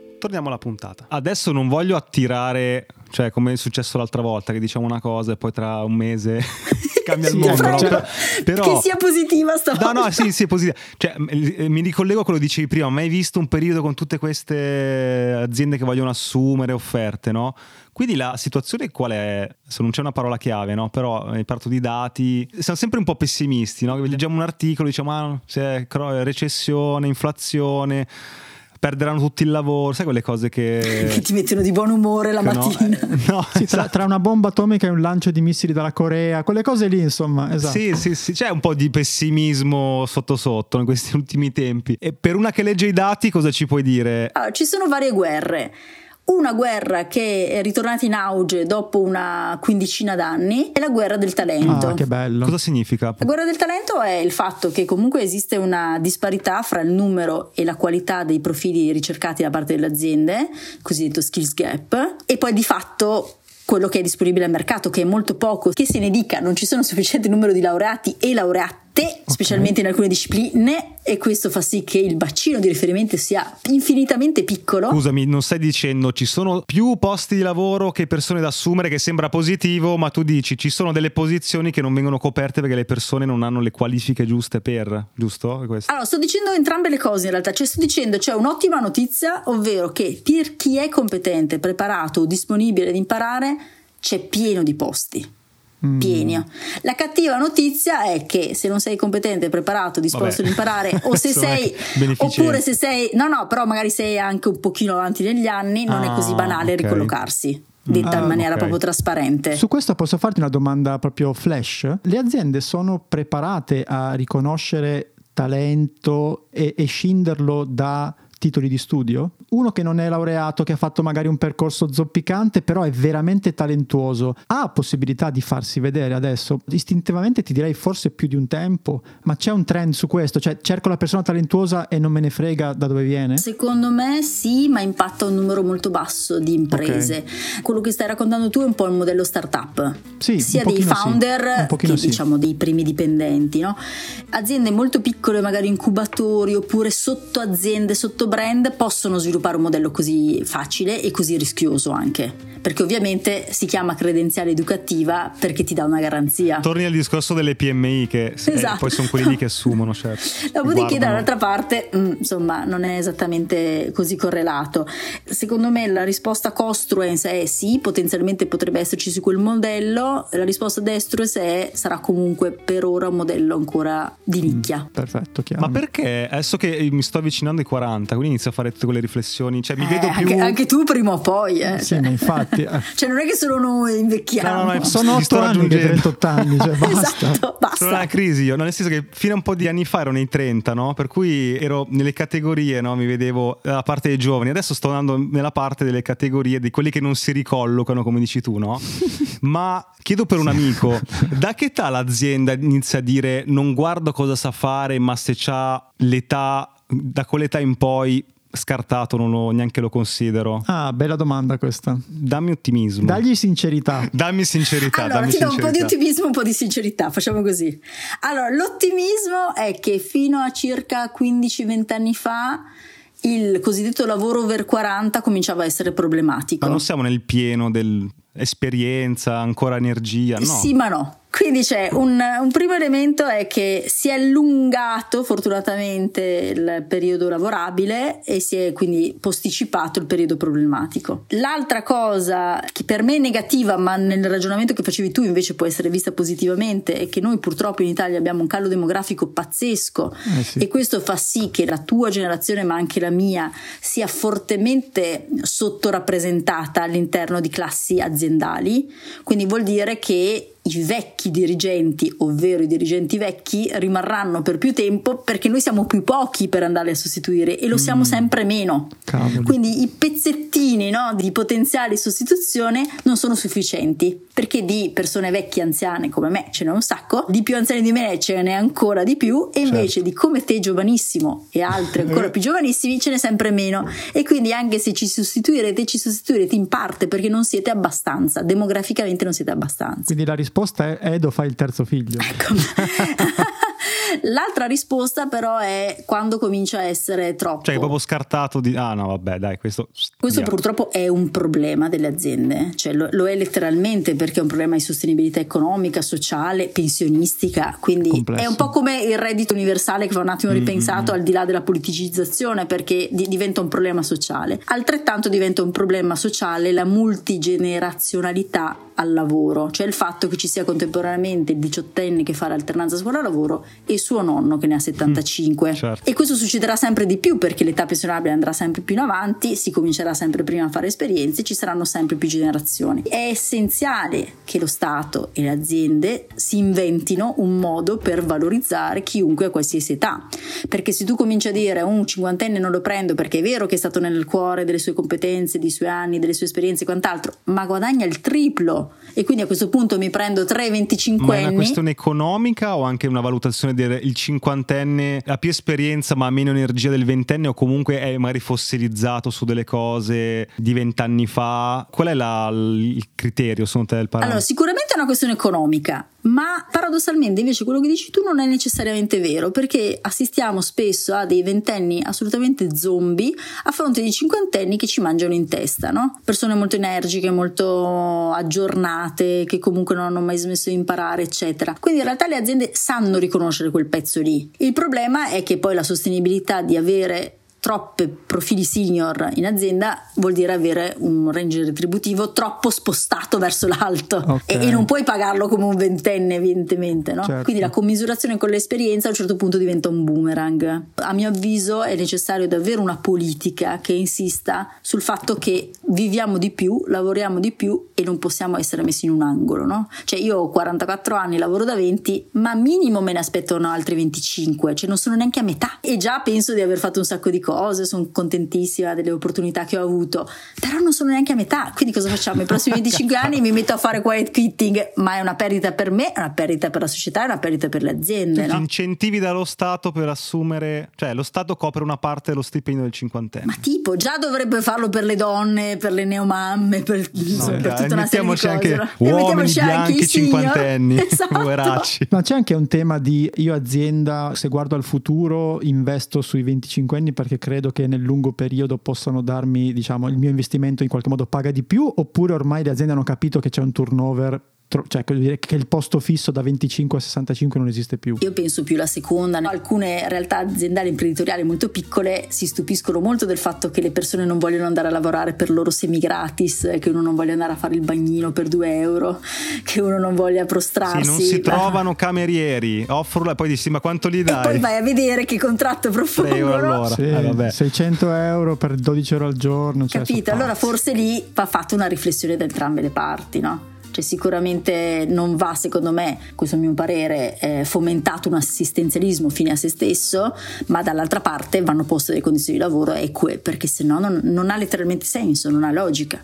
Torniamo alla puntata. Adesso non voglio attirare, cioè come è successo l'altra volta che diciamo una cosa e poi tra un mese cambia il mondo. Cioè, però, che sia positiva stavolta. No, no, sì, sì, è positiva. Cioè, mi ricollego a quello che dicevi prima, mai visto un periodo con tutte queste aziende che vogliono assumere offerte, no? Quindi la situazione qual è? Se non c'è una parola chiave, no? Però parto di dati siamo sempre un po' pessimisti, no? Leggiamo un articolo, diciamo ah, c'è recessione, inflazione perderanno tutti il lavoro, sai quelle cose che... che ti mettono di buon umore la mattina. No, eh, no sì, tra, tra, una bomba atomica e un lancio di missili dalla Corea, quelle cose lì insomma, esatto. Sì, sì, sì, c'è un po' di pessimismo sotto sotto in questi ultimi tempi. E per una che legge i dati cosa ci puoi dire? Allora, ci sono varie guerre una guerra che è ritornata in auge dopo una quindicina d'anni è la guerra del talento. Ah, che bello. Cosa significa? La guerra del talento è il fatto che comunque esiste una disparità fra il numero e la qualità dei profili ricercati da parte delle aziende, cosiddetto skills gap, e poi di fatto quello che è disponibile al mercato, che è molto poco, che se ne dica, non ci sono sufficiente numero di laureati e laureati okay. specialmente in alcune discipline, e questo fa sì che il bacino di riferimento sia infinitamente piccolo. Scusami, non stai dicendo ci sono più posti di lavoro che persone da assumere, che sembra positivo, ma tu dici ci sono delle posizioni che non vengono coperte perché le persone non hanno le qualifiche giuste per, giusto? Allora, sto dicendo entrambe le cose in realtà, cioè sto dicendo c'è un'ottima notizia, ovvero che per chi è competente, preparato, disponibile ad imparare, c'è pieno di posti mm. pieni. La cattiva notizia è che se non sei competente, preparato, disposto ad imparare, o se sei, oppure se sei, no, no, però magari sei anche un pochino avanti negli anni, non ah, è così banale okay. ricollocarsi detta ah, in maniera okay. proprio trasparente. Su questo posso farti una domanda proprio flash? Le aziende sono preparate a riconoscere talento e, e scinderlo da titoli di studio, uno che non è laureato, che ha fatto magari un percorso zoppicante, però è veramente talentuoso, ha possibilità di farsi vedere adesso. Istintivamente ti direi forse più di un tempo, ma c'è un trend su questo, cioè cerco la persona talentuosa e non me ne frega da dove viene? Secondo me sì, ma impatta un numero molto basso di imprese. Okay. Quello che stai raccontando tu è un po' il modello startup, sì, sia dei founder sì. che sì. diciamo dei primi dipendenti, no? aziende molto piccole, magari incubatori oppure sotto aziende, sotto brand possono sviluppare un modello così facile e così rischioso anche, perché ovviamente si chiama credenziale educativa perché ti dà una garanzia. Torni al discorso delle PMI che esatto. poi sono quelli lì che assumono, certo. Dopodiché dall'altra parte, mm, insomma, non è esattamente così correlato. Secondo me la risposta costruens è sì, potenzialmente potrebbe esserci su quel modello, la risposta destruens è sarà comunque per ora un modello ancora di nicchia. Mm, perfetto, chiaro. Ma perché adesso che mi sto avvicinando ai 40, quindi inizio a fare tutte quelle riflessioni. Cioè, mi eh, vedo più. Anche, anche, tu prima o poi, eh. Sì, ma infatti. Eh. cioè, non è che solo noi invecchiamo. No, no, no, sono 8 anni 38 anni, cioè basta. esatto, basta. Sono una crisi io, no, nel senso che fino a un po' di anni fa ero nei 30, no? Per cui ero nelle categorie, no? Mi vedevo dalla parte dei giovani. Adesso sto andando nella parte delle categorie di quelli che non si ricollocano, come dici tu, no? ma chiedo per un amico, da che età l'azienda inizia a dire non guardo cosa sa fare, ma se c'ha l'età, da quell'età in poi scartato, non lo, neanche lo considero. Ah, bella domanda questa. Dammi ottimismo. Dagli sincerità. Dammi sincerità. Allora, dammi ti do sincerità. un po' di ottimismo, un po' di sincerità, facciamo così. Allora, l'ottimismo è che fino a circa 15-20 anni fa il cosiddetto lavoro over 40 cominciava a essere problematico. Ma non siamo nel pieno dell'esperienza, ancora energia, no? Sì, ma no. Quindi c'è un, un, primo elemento è che si è allungato fortunatamente il periodo lavorabile e si è quindi posticipato il periodo problematico. L'altra cosa che per me è negativa, ma nel ragionamento che facevi tu invece può essere vista positivamente, è che noi purtroppo in Italia abbiamo un calo demografico pazzesco eh sì. e questo fa sì che la tua generazione, ma anche la mia, sia fortemente sottorappresentata all'interno di classi aziendali. Quindi vuol dire che i vecchi dirigenti, ovvero i dirigenti vecchi, rimarranno per più tempo perché noi siamo più pochi per andare a sostituire e lo siamo mm. sempre meno. Cavoli. Quindi i pezzettini no, di potenziale sostituzione non sono sufficienti perché di persone vecchie anziane come me ce n'è un sacco, di più anziani di me ce n'è ancora di più e invece certo. di come te giovanissimo e altri ancora più giovanissimi ce n'è sempre meno e quindi anche se ci sostituirete ci sostituirete in parte perché non siete abbastanza, demograficamente non siete abbastanza. Quindi la risposta risposta è Edo fa il terzo figlio. Ecco. L'altra risposta però è quando comincia a essere troppo. Cioè, è proprio scartato di... Ah no, vabbè, dai, questo... Questo via. purtroppo è un problema delle aziende, cioè lo, lo, è letteralmente perché è un problema di sostenibilità economica, sociale, pensionistica, quindi Complesso. è un po' come il reddito universale che va un attimo ripensato mm-hmm. al di là della politicizzazione perché di, diventa un problema sociale. Altrettanto diventa un problema sociale la multigenerazionalità al lavoro, cioè il fatto che ci sia contemporaneamente il diciottenne che fa l'alternanza scuola-lavoro e suo nonno che ne ha 75. Mm, certo. E questo succederà sempre di più perché l'età pensionabile andrà sempre più in avanti, si comincerà sempre prima a fare esperienze, ci saranno sempre più generazioni. È essenziale che lo Stato e le aziende si inventino un modo per valorizzare chiunque a qualsiasi età. Perché se tu cominci a dire un cinquantenne non lo prendo perché è vero che è stato nel cuore delle sue competenze, dei suoi anni, delle sue esperienze e quant'altro, ma guadagna il triplo e quindi a questo punto mi prendo 3 25 ma anni. è una questione economica o anche una valutazione del il cinquantenne ha più esperienza ma ha meno energia del ventenne o comunque è magari fossilizzato su delle cose di vent'anni fa? Qual è la, il criterio secondo te del parametro? Allora, sicuramente è una questione economica, ma paradossalmente invece quello che dici tu non è necessariamente vero perché assistiamo spesso a dei ventenni assolutamente zombie a fronte di cinquantenni che ci mangiano in testa, no? Persone molto energiche, molto aggiornate, che comunque non hanno mai smesso di imparare, eccetera. Quindi in realtà le aziende sanno riconoscere quel pezzo lì. Il problema è che poi la sostenibilità di avere troppe profili senior in azienda vuol dire avere un range retributivo troppo spostato verso l'alto okay. e, e, non puoi pagarlo come un ventenne evidentemente no? certo. quindi la commisurazione con l'esperienza a un certo punto diventa un boomerang a mio avviso è necessario davvero una politica che insista sul fatto che viviamo di più lavoriamo di più e non possiamo essere messi in un angolo no? cioè io ho 44 anni lavoro da 20 ma minimo me ne aspettano altri 25 cioè non sono neanche a metà e già penso di aver fatto un sacco di cose sono contentissima delle opportunità che ho avuto, però non sono neanche a metà, quindi cosa facciamo? I prossimi 25 anni mi metto a fare quiet quitting, ma è una perdita per me, è una perdita per la società, è una perdita per le aziende. No? Incentivi dallo Stato per assumere, cioè lo Stato copre una parte dello stipendio del cinquantenne. Ma tipo, già dovrebbe farlo per le donne, per le neomamme, per, no, per tutta una serie di cose. Anche uomini bianchi cinquantenni, esatto. Ma c'è anche un tema di io azienda, se guardo al futuro, investo sui 25 anni perché credo che nel lungo periodo possano darmi, diciamo, il mio investimento in qualche modo paga di più, oppure ormai le aziende hanno capito che c'è un turnover cioè che il posto fisso da 25 a 65 non esiste più. Io penso più la seconda. Alcune realtà aziendali imprenditoriali molto piccole si stupiscono molto del fatto che le persone non vogliono andare a lavorare per loro semi gratis, che uno non voglia andare a fare il bagnino per 2 euro, che uno non voglia prostrarsi. Sì, non si trovano camerieri, offrono e poi dici ma quanto gli dai? E poi vai a vedere che contratto profongo. euro all'ora. Sì, eh, 600 euro per 12 euro al giorno. Cioè Capito? Allora forse lì va fatta una riflessione da entrambe le parti, no? Cioè sicuramente non va, secondo me, questo è il mio parere, eh, fomentato un assistenzialismo fine a se stesso, ma dall'altra parte vanno poste delle condizioni di lavoro eque, perché se no non, non ha letteralmente senso, non ha logica.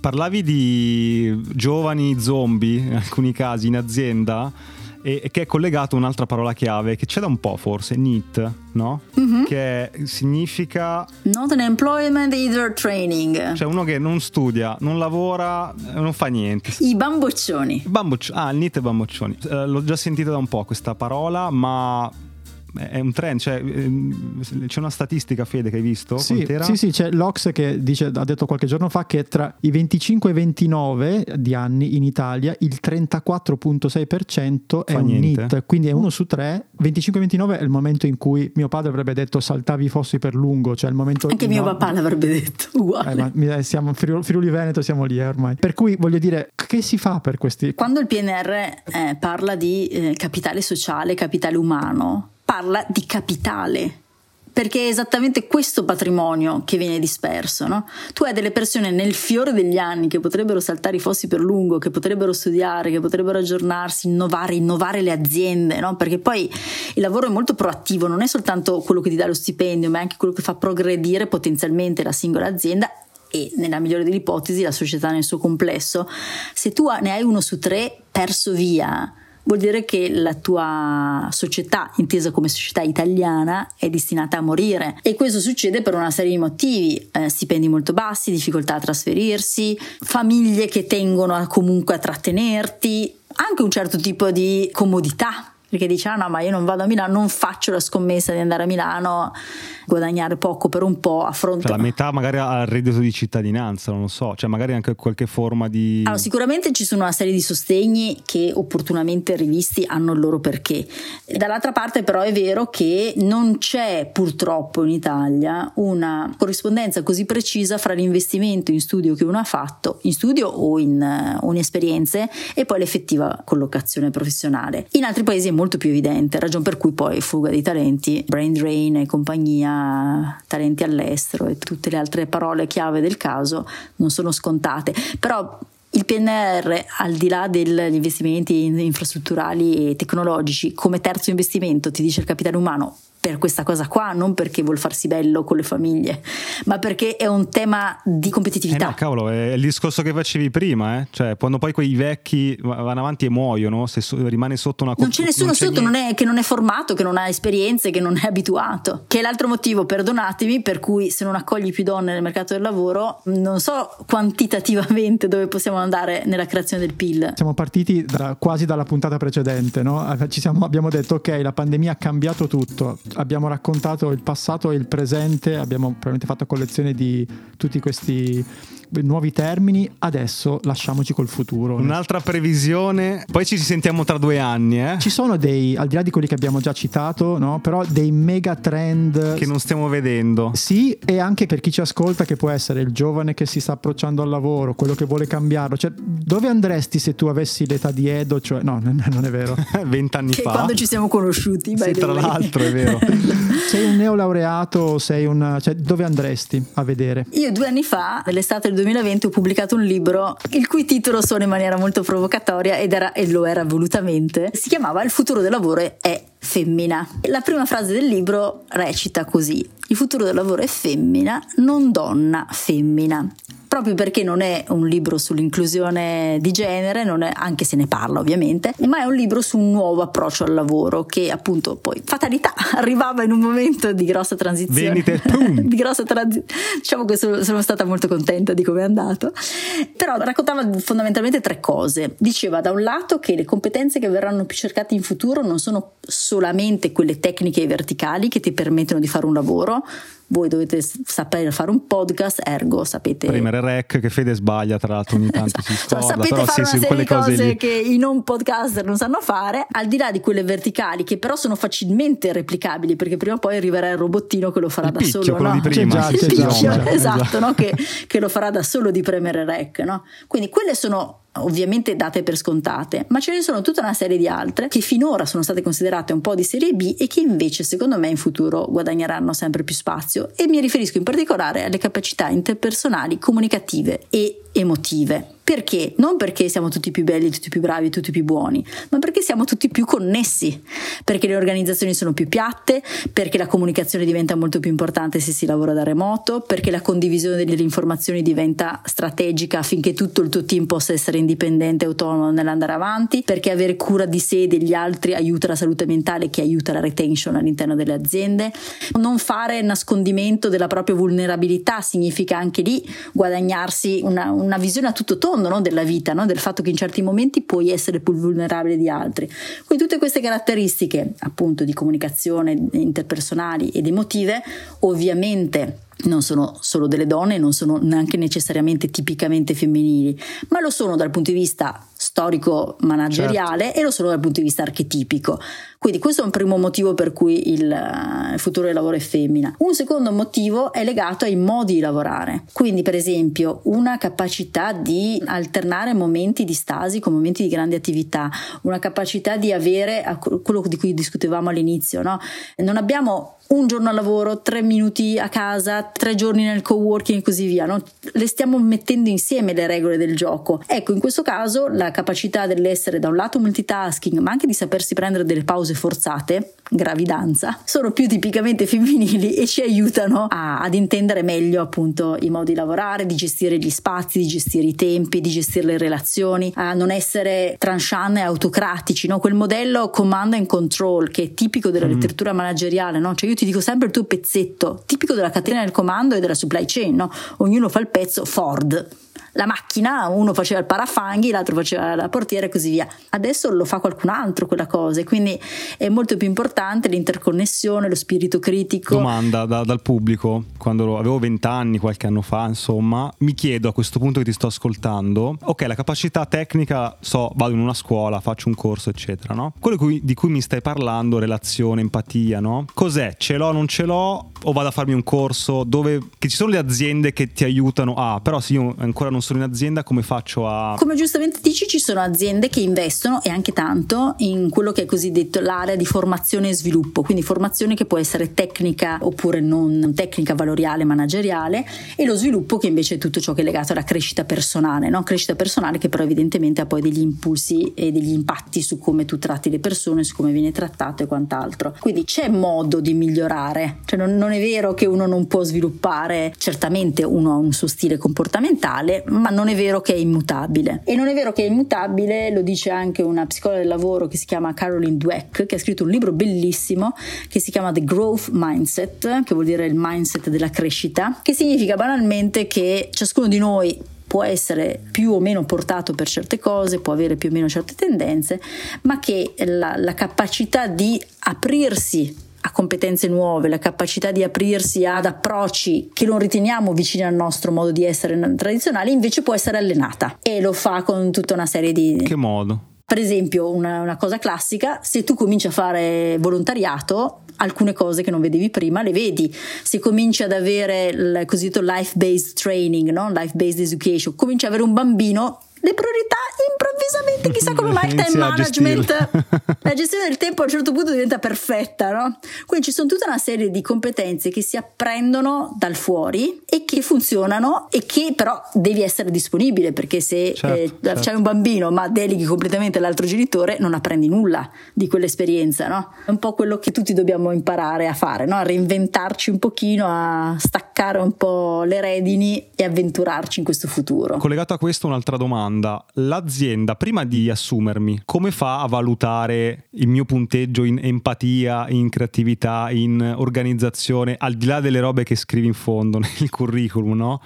Parlavi di giovani zombie, in alcuni casi, in azienda e, e che è collegato a un'altra parola chiave che c'è da un po' forse, NEET, no? Mm-hmm. Che significa... Not an employment either training. Cioè uno che non studia, non lavora, non fa niente. I bamboccioni. Bambocci- ah, il e bamboccioni. Eh, l'ho già sentita da un po' questa parola, ma è un trend, cioè, ehm, c'è una statistica Fede che hai visto? Sì, sì, sì, c'è l'Ox che dice, ha detto qualche giorno fa che tra i 25 e i 29 di anni in Italia il 34.6% è un niente. NIT, quindi è uno su tre. 25-29 è il momento in cui mio padre avrebbe detto saltavi i fossi per lungo, cioè il momento... Anche mio no, papà l'avrebbe detto, uguale. Eh, ma siamo Friuli, Friuli Veneto, siamo lì eh, ormai. Per cui voglio dire, che si fa per questi... Quando il PNR eh, parla di eh, capitale sociale, capitale umano, parla di capitale perché è esattamente questo patrimonio che viene disperso. No? Tu hai delle persone nel fiore degli anni che potrebbero saltare i fossi per lungo, che potrebbero studiare, che potrebbero aggiornarsi, innovare, innovare le aziende, no? perché poi il lavoro è molto proattivo, non è soltanto quello che ti dà lo stipendio, ma è anche quello che fa progredire potenzialmente la singola azienda e nella migliore delle ipotesi la società nel suo complesso. Se tu ne hai uno su tre perso via, vuol dire che la tua società, intesa come società italiana, è destinata a morire. E questo succede per una serie di motivi, eh, stipendi molto bassi, difficoltà a trasferirsi, famiglie che tengono a, comunque a trattenerti, anche un certo tipo di comodità perché dice ah no ma io non vado a Milano non faccio la scommessa di andare a Milano guadagnare poco per un po' a fronte cioè, la metà magari al reddito di cittadinanza non lo so. Cioè magari anche qualche forma di allora, sicuramente ci sono una serie di sostegni che opportunamente rivisti hanno il loro perché. Dall'altra parte però è vero che non c'è purtroppo in Italia una corrispondenza così precisa fra l'investimento in studio che uno ha fatto in studio o in, uh, in esperienze e poi l'effettiva collocazione professionale. In altri paesi è molto più evidente, ragion per cui poi fuga dei talenti, brain drain e compagnia, talenti all'estero e tutte le altre parole chiave del caso non sono scontate. Però il PNR, al di là degli investimenti infrastrutturali e tecnologici, come terzo investimento, ti dice il capitale umano, per questa cosa qua, non perché vuol farsi bello con le famiglie, ma perché è un tema di competitività. Eh no, cavolo, è il discorso che facevi prima, eh? cioè quando poi quei vecchi vanno avanti e muoiono, se so, rimane sotto una Non c'è nessuno non c'è sotto non è, che non è formato, che non ha esperienze, che non è abituato, che è l'altro motivo, perdonatemi, per cui se non accogli più donne nel mercato del lavoro, non so quantitativamente dove possiamo andare nella creazione del PIL. Siamo partiti da, quasi dalla puntata precedente, no? siamo, abbiamo detto ok, la pandemia ha cambiato tutto abbiamo raccontato il passato e il presente, abbiamo probabilmente fatto collezione di tutti questi nuovi termini, adesso lasciamoci col futuro. Un'altra previsione, poi ci sentiamo tra due anni. Eh? Ci sono dei, al di là di quelli che abbiamo già citato, no? però dei mega trend che non stiamo vedendo. Sì, e anche per chi ci ascolta che può essere il giovane che si sta approcciando al lavoro, quello che vuole cambiarlo. Cioè, dove andresti se tu avessi l'età di Edo? Cioè, no, non è vero. Vent'anni fa. Quando ci siamo conosciuti. Sì, tra l'altro, è vero. sei un neolaureato, sei un... Cioè, dove andresti a vedere? Io due anni fa, nell'estate del 2020 ho pubblicato un libro il cui titolo suona in maniera molto provocatoria ed era, e lo era volutamente. Si chiamava Il futuro del lavoro è femmina. La prima frase del libro recita così: Il futuro del lavoro è femmina, non donna, femmina proprio perché non è un libro sull'inclusione di genere, è, anche se ne parla ovviamente, ma è un libro su un nuovo approccio al lavoro che appunto poi fatalità arrivava in un momento di grossa transizione. Venite, di grossa transizione. Diciamo che sono, sono stata molto contenta di come è andato. Però raccontava fondamentalmente tre cose. Diceva da un lato che le competenze che verranno più cercate in futuro non sono solamente quelle tecniche e verticali che ti permettono di fare un lavoro, voi dovete sapere fare un podcast, ergo sapete... Premere rec, che Fede sbaglia tra l'altro ogni tanto si scorda, sapete però fare sì, una serie di cose, cose che i non podcaster non sanno fare, al di là di quelle verticali che però sono facilmente replicabili perché prima o poi arriverà il robottino che lo farà il da piccio, solo, quello no? di prima, già, il già, piccio, già, esatto, esatto. no? che, che lo farà da solo di premere rec, no? Quindi quelle sono ovviamente date per scontate, ma ce ne sono tutta una serie di altre che finora sono state considerate un po' di serie B e che invece secondo me in futuro guadagneranno sempre più spazio. E mi riferisco in particolare alle capacità interpersonali, comunicative e emotive. Perché? Non perché siamo tutti più belli, tutti più bravi, tutti più buoni, ma perché siamo tutti più connessi, perché le organizzazioni sono più piatte, perché la comunicazione diventa molto più importante se si lavora da remoto, perché la condivisione delle informazioni diventa strategica affinché tutto il tuo team possa essere indipendente e autonomo nell'andare avanti, perché avere cura di sé e degli altri aiuta la salute mentale che aiuta la retention all'interno delle aziende. Non fare nascondimento della propria vulnerabilità significa anche lì guadagnarsi una, una visione a tutto tondo no? della vita, no? del fatto che in certi momenti puoi essere più vulnerabile di altri. Quindi tutte queste caratteristiche appunto di comunicazione interpersonali ed emotive ovviamente non sono solo delle donne, non sono neanche necessariamente tipicamente femminili, ma lo sono dal punto di vista storico manageriale certo. e lo sono dal punto di vista archetipico. Quindi questo è un primo motivo per cui il, il, futuro del lavoro è femmina. Un secondo motivo è legato ai modi di lavorare. Quindi per esempio una capacità di alternare momenti di stasi con momenti di grande attività, una capacità di avere quello di cui discutevamo all'inizio, no? Non abbiamo un giorno al lavoro, tre minuti a casa, tre giorni nel co-working e così via. No? Le stiamo mettendo insieme le regole del gioco. Ecco, in questo caso la capacità dell'essere da un lato multitasking, ma anche di sapersi prendere delle pause forzate, gravidanza, sono più tipicamente femminili e ci aiutano a, ad intendere meglio appunto i modi di lavorare, di gestire gli spazi, di gestire i tempi, di gestire le relazioni, a non essere tranchant e autocratici, no? quel modello command and control che è tipico della mm. letteratura manageriale, no? cioè io ti dico sempre il tuo pezzetto, tipico della catena del comando e della supply chain, no? ognuno fa il pezzo Ford la macchina, uno faceva il parafanghi, l'altro faceva la portiera e così via. Adesso lo fa qualcun altro quella cosa e quindi è molto più importante l'interconnessione, lo spirito critico. Domanda da, dal pubblico, quando avevo vent'anni, qualche anno fa, insomma, mi chiedo a questo punto che ti sto ascoltando, ok, la capacità tecnica, so, vado in una scuola, faccio un corso, eccetera, no? Quello cui, di cui mi stai parlando, relazione, empatia, no? Cos'è? Ce l'ho, non ce l'ho? O vado a farmi un corso dove che ci sono le aziende che ti aiutano? Ah, però se io ancora non non sono in azienda, come faccio a... Come giustamente dici, ci sono aziende che investono e anche tanto in quello che è cosiddetto l'area di formazione e sviluppo, quindi formazione che può essere tecnica oppure non tecnica, valoriale, manageriale e lo sviluppo che invece è tutto ciò che è legato alla crescita personale, no? crescita personale che però evidentemente ha poi degli impulsi e degli impatti su come tu tratti le persone, su come viene trattato e quant'altro. Quindi c'è modo di migliorare, cioè non, non è vero che uno non può sviluppare, certamente uno ha un suo stile comportamentale, ma non è vero che è immutabile. E non è vero che è immutabile, lo dice anche una psicologa del lavoro che si chiama Caroline Dweck, che ha scritto un libro bellissimo che si chiama The Growth Mindset, che vuol dire il mindset della crescita, che significa banalmente che ciascuno di noi può essere più o meno portato per certe cose, può avere più o meno certe tendenze, ma che la, la capacità di aprirsi a competenze nuove, la capacità di aprirsi ad approcci che non riteniamo vicini al nostro modo di essere tradizionale, invece può essere allenata e lo fa con tutta una serie di... Che modo? Per esempio, una, una cosa classica, se tu cominci a fare volontariato, alcune cose che non vedevi prima le vedi. Se cominci ad avere il cosiddetto life-based training, no? life-based education, cominci ad avere un bambino le priorità improvvisamente, chissà come mai il time management, la gestione del tempo a un certo punto diventa perfetta, no? Quindi ci sono tutta una serie di competenze che si apprendono dal fuori e che funzionano e che però devi essere disponibile perché se certo, eh, certo. c'hai un bambino ma deleghi completamente l'altro genitore non apprendi nulla di quell'esperienza, no? È un po' quello che tutti dobbiamo imparare a fare, no? A reinventarci un pochino, a staccare un po' le redini e avventurarci in questo futuro. Collegato a questo un'altra domanda domanda. L'azienda, prima di assumermi, come fa a valutare il mio punteggio in empatia, in creatività, in organizzazione, al di là delle robe che scrivi in fondo nel curriculum, no?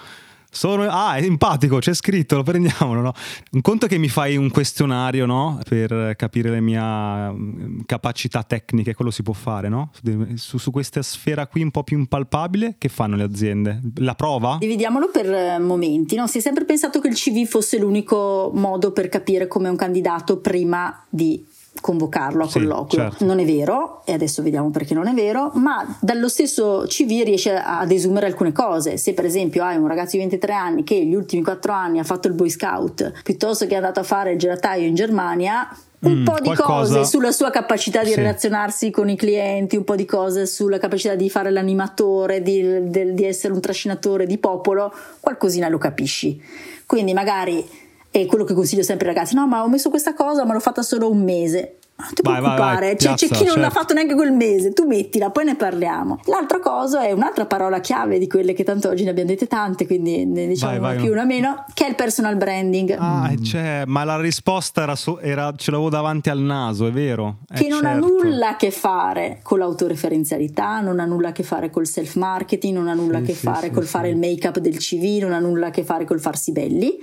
Sono, ah, è empatico, c'è scritto, lo prendiamo. No? Un conto che mi fai un questionario no? per capire le mie mm, capacità tecniche, quello si può fare, no? Su, su, questa sfera qui un po' più impalpabile, che fanno le aziende? La prova? Dividiamolo per eh, momenti, no? Si è sempre pensato che il CV fosse l'unico modo per capire come un candidato prima di convocarlo a sì, colloquio. Certo. Non è vero, e adesso vediamo perché non è vero, ma dallo stesso CV riesce ad esumere alcune cose. Se per esempio hai un ragazzo di 23 anni che gli ultimi 4 anni ha fatto il Boy Scout piuttosto che è andato a fare il gelataio in Germania, un mm, po' di qualcosa... cose sulla sua capacità di sì. relazionarsi con i clienti, un po' di cose sulla capacità di fare l'animatore, di, di, di essere un trascinatore di popolo, qualcosina lo capisci. Quindi magari E quello che consiglio sempre ai ragazzi, no ma ho messo questa cosa ma l'ho fatta solo un mese. Non ti vai, preoccupare, vai, vai, cioè, piazza, c'è chi non certo. l'ha fatto neanche quel mese, tu mettila, poi ne parliamo. L'altra cosa è un'altra parola chiave di quelle che tanto oggi ne abbiamo dette tante, quindi ne diciamo una più, una meno, che è il personal branding. Ah, mm. cioè, ma la risposta era, so, era, ce l'avevo davanti al naso, è vero? Che non certo. ha nulla a che fare con l'autoreferenzialità, non ha nulla a che fare col self marketing, non ha nulla sì, a che sì, fare sì, col fare il make up del CV, non ha nulla a che fare col farsi belli,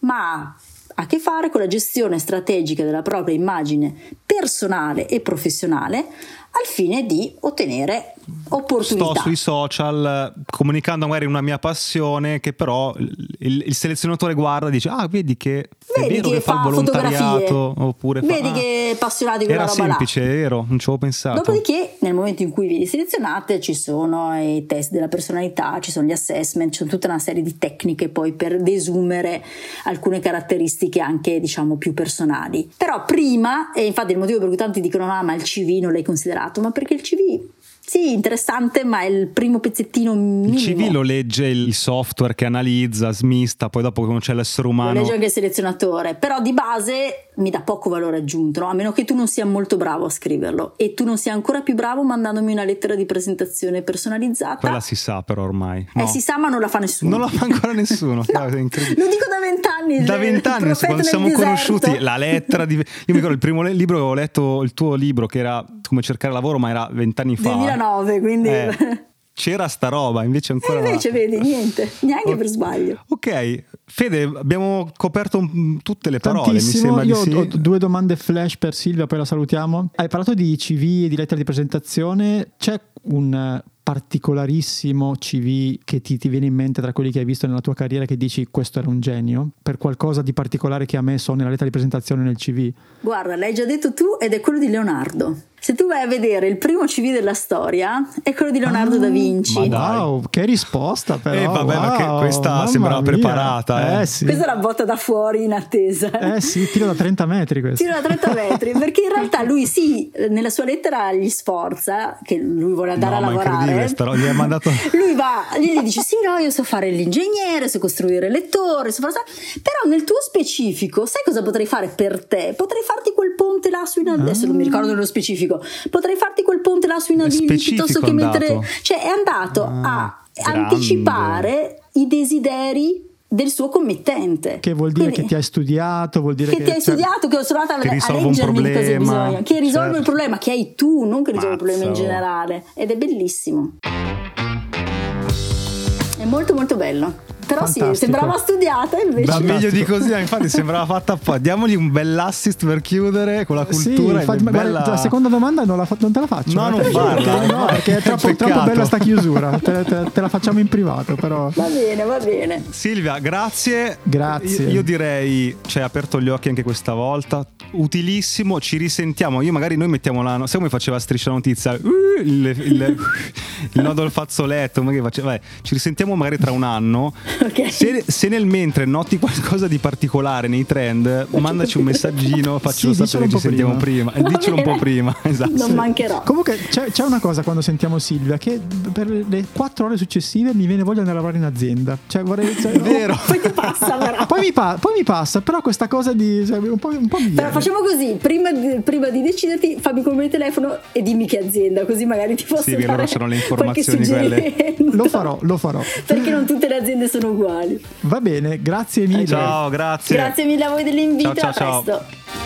ma a che fare con la gestione strategica della propria immagine personale e professionale al fine di ottenere opportunità. Sto sui social comunicando magari una mia passione che però il, il selezionatore guarda e dice ah vedi che vedi è vero che, che fa, fa il volontariato oppure vedi fa, che è appassionato di quella era roba semplice, là. è vero, non ci avevo pensato. Dopodiché nel momento in cui vi selezionate ci sono i test della personalità, ci sono gli assessment, c'è tutta una serie di tecniche poi per desumere alcune caratteristiche anche diciamo più personali. Però prima, e infatti il motivo per cui tanti dicono ah ma il CV non l'hai considerato, ma perché il CV sì, interessante, ma è il primo pezzettino minimo. Il CV lo legge il software che analizza, smista, poi dopo non c'è l'essere umano. Lo legge anche il selezionatore, però di base mi dà poco valore aggiunto, no? a meno che tu non sia molto bravo a scriverlo e tu non sia ancora più bravo mandandomi una lettera di presentazione personalizzata. Quella si sa però ormai. Eh, no. Eh, si sa, ma non la fa nessuno. Non la fa ancora nessuno. no, è incredibile. Lo dico da vent'anni. Da vent'anni, quando siamo deserto. conosciuti, la lettera di... Io mi ricordo il primo libro che avevo letto, il tuo libro, che era come cercare lavoro, ma era vent'anni fa. 2009, quindi... Eh, c'era sta roba, invece ancora... E invece no. vedi, niente, neanche oh. per sbaglio. Ok, Fede, abbiamo coperto tutte le parole, Tantissimo. Io sì. ho due domande flash per Silvia, poi la salutiamo. Hai parlato di CV e di lettera di presentazione, c'è un particolarissimo CV che ti, ti, viene in mente tra quelli che hai visto nella tua carriera che dici questo era un genio? Per qualcosa di particolare che ha messo nella lettera di presentazione nel CV? Guarda, l'hai già detto tu ed è quello di Leonardo. Se tu vai a vedere il primo CV della storia, è quello di Leonardo ah, da Vinci. Wow, che risposta però. Eh, vabbè, wow, ma che questa sembrava mia. preparata. Eh. Eh, sì. Questa è la botta da fuori in attesa. Eh sì, tiro da 30 metri questo. Tiro da 30 metri, perché in realtà lui sì, nella sua lettera gli sforza, che lui vuole andare no, a lavorare. Sta, gli mandato... lui va, gli dice sì, no, io so fare l'ingegnere, so costruire il lettore, so fare... però nel tuo specifico, sai cosa potrei fare per te? Potrei farti quel ponte là su in... Adesso ah. non mi ricordo nello specifico. Potrei farti quel ponte là sui navigli piuttosto che mentre... Cioè è andato ah, a grande. anticipare i desideri del suo committente. Che vuol dire Quindi, che ti hai studiato, vuol dire che, che ti hai cioè, studiato, che sono andata a, a leggermi di cosa bisogna, che risolve certo. il problema che hai tu, non che risolve il problema in generale. Ed è bellissimo. È molto molto bello. Però Fantastico. sì, sembrava studiata invece. Ma meglio di così, infatti sembrava fatta apposta. Diamogli un bell'assist per chiudere con la cultura. Sì, infatti, bella... guarda, la seconda domanda non, la, non, te la faccio. No, non farla. No, perché è troppo, troppo bella sta chiusura. Te, te, te, la facciamo in privato, però. Va bene, va bene. Silvia, grazie. Grazie. Io, io direi, ci hai aperto gli occhi anche questa volta. Utilissimo, ci risentiamo. Io magari noi mettiamo la. Sai come faceva striscia notizia? Uh, il, il, il, il nodo al fazzoletto. Faceva, ci risentiamo magari tra un anno. Okay. Se, se, nel mentre noti qualcosa di particolare nei trend, mandaci un messaggino, faccelo sì, sapere, ci sentiamo prima. prima. Dicelo un po' prima, esatto. Non mancherò. Comunque c'è, c'è, una cosa quando sentiamo Silvia che per le quattro ore successive mi viene voglia di andare a lavorare in azienda. Cioè vorrei... Cioè, Vero. Oh, poi ti passa però. Poi mi, pa- poi mi, passa, però questa cosa di... Cioè, un po', un po' Però facciamo così, prima di, prima di deciderti fammi come il telefono e dimmi che azienda, così magari ti posso sì, dare sono le informazioni quelle. Lo farò, lo farò. Perché non tutte le aziende sono uguali. Va bene, grazie mille. Ciao, grazie. Grazie mille a voi dell'invito. Ciao, ciao, a presto. Ciao.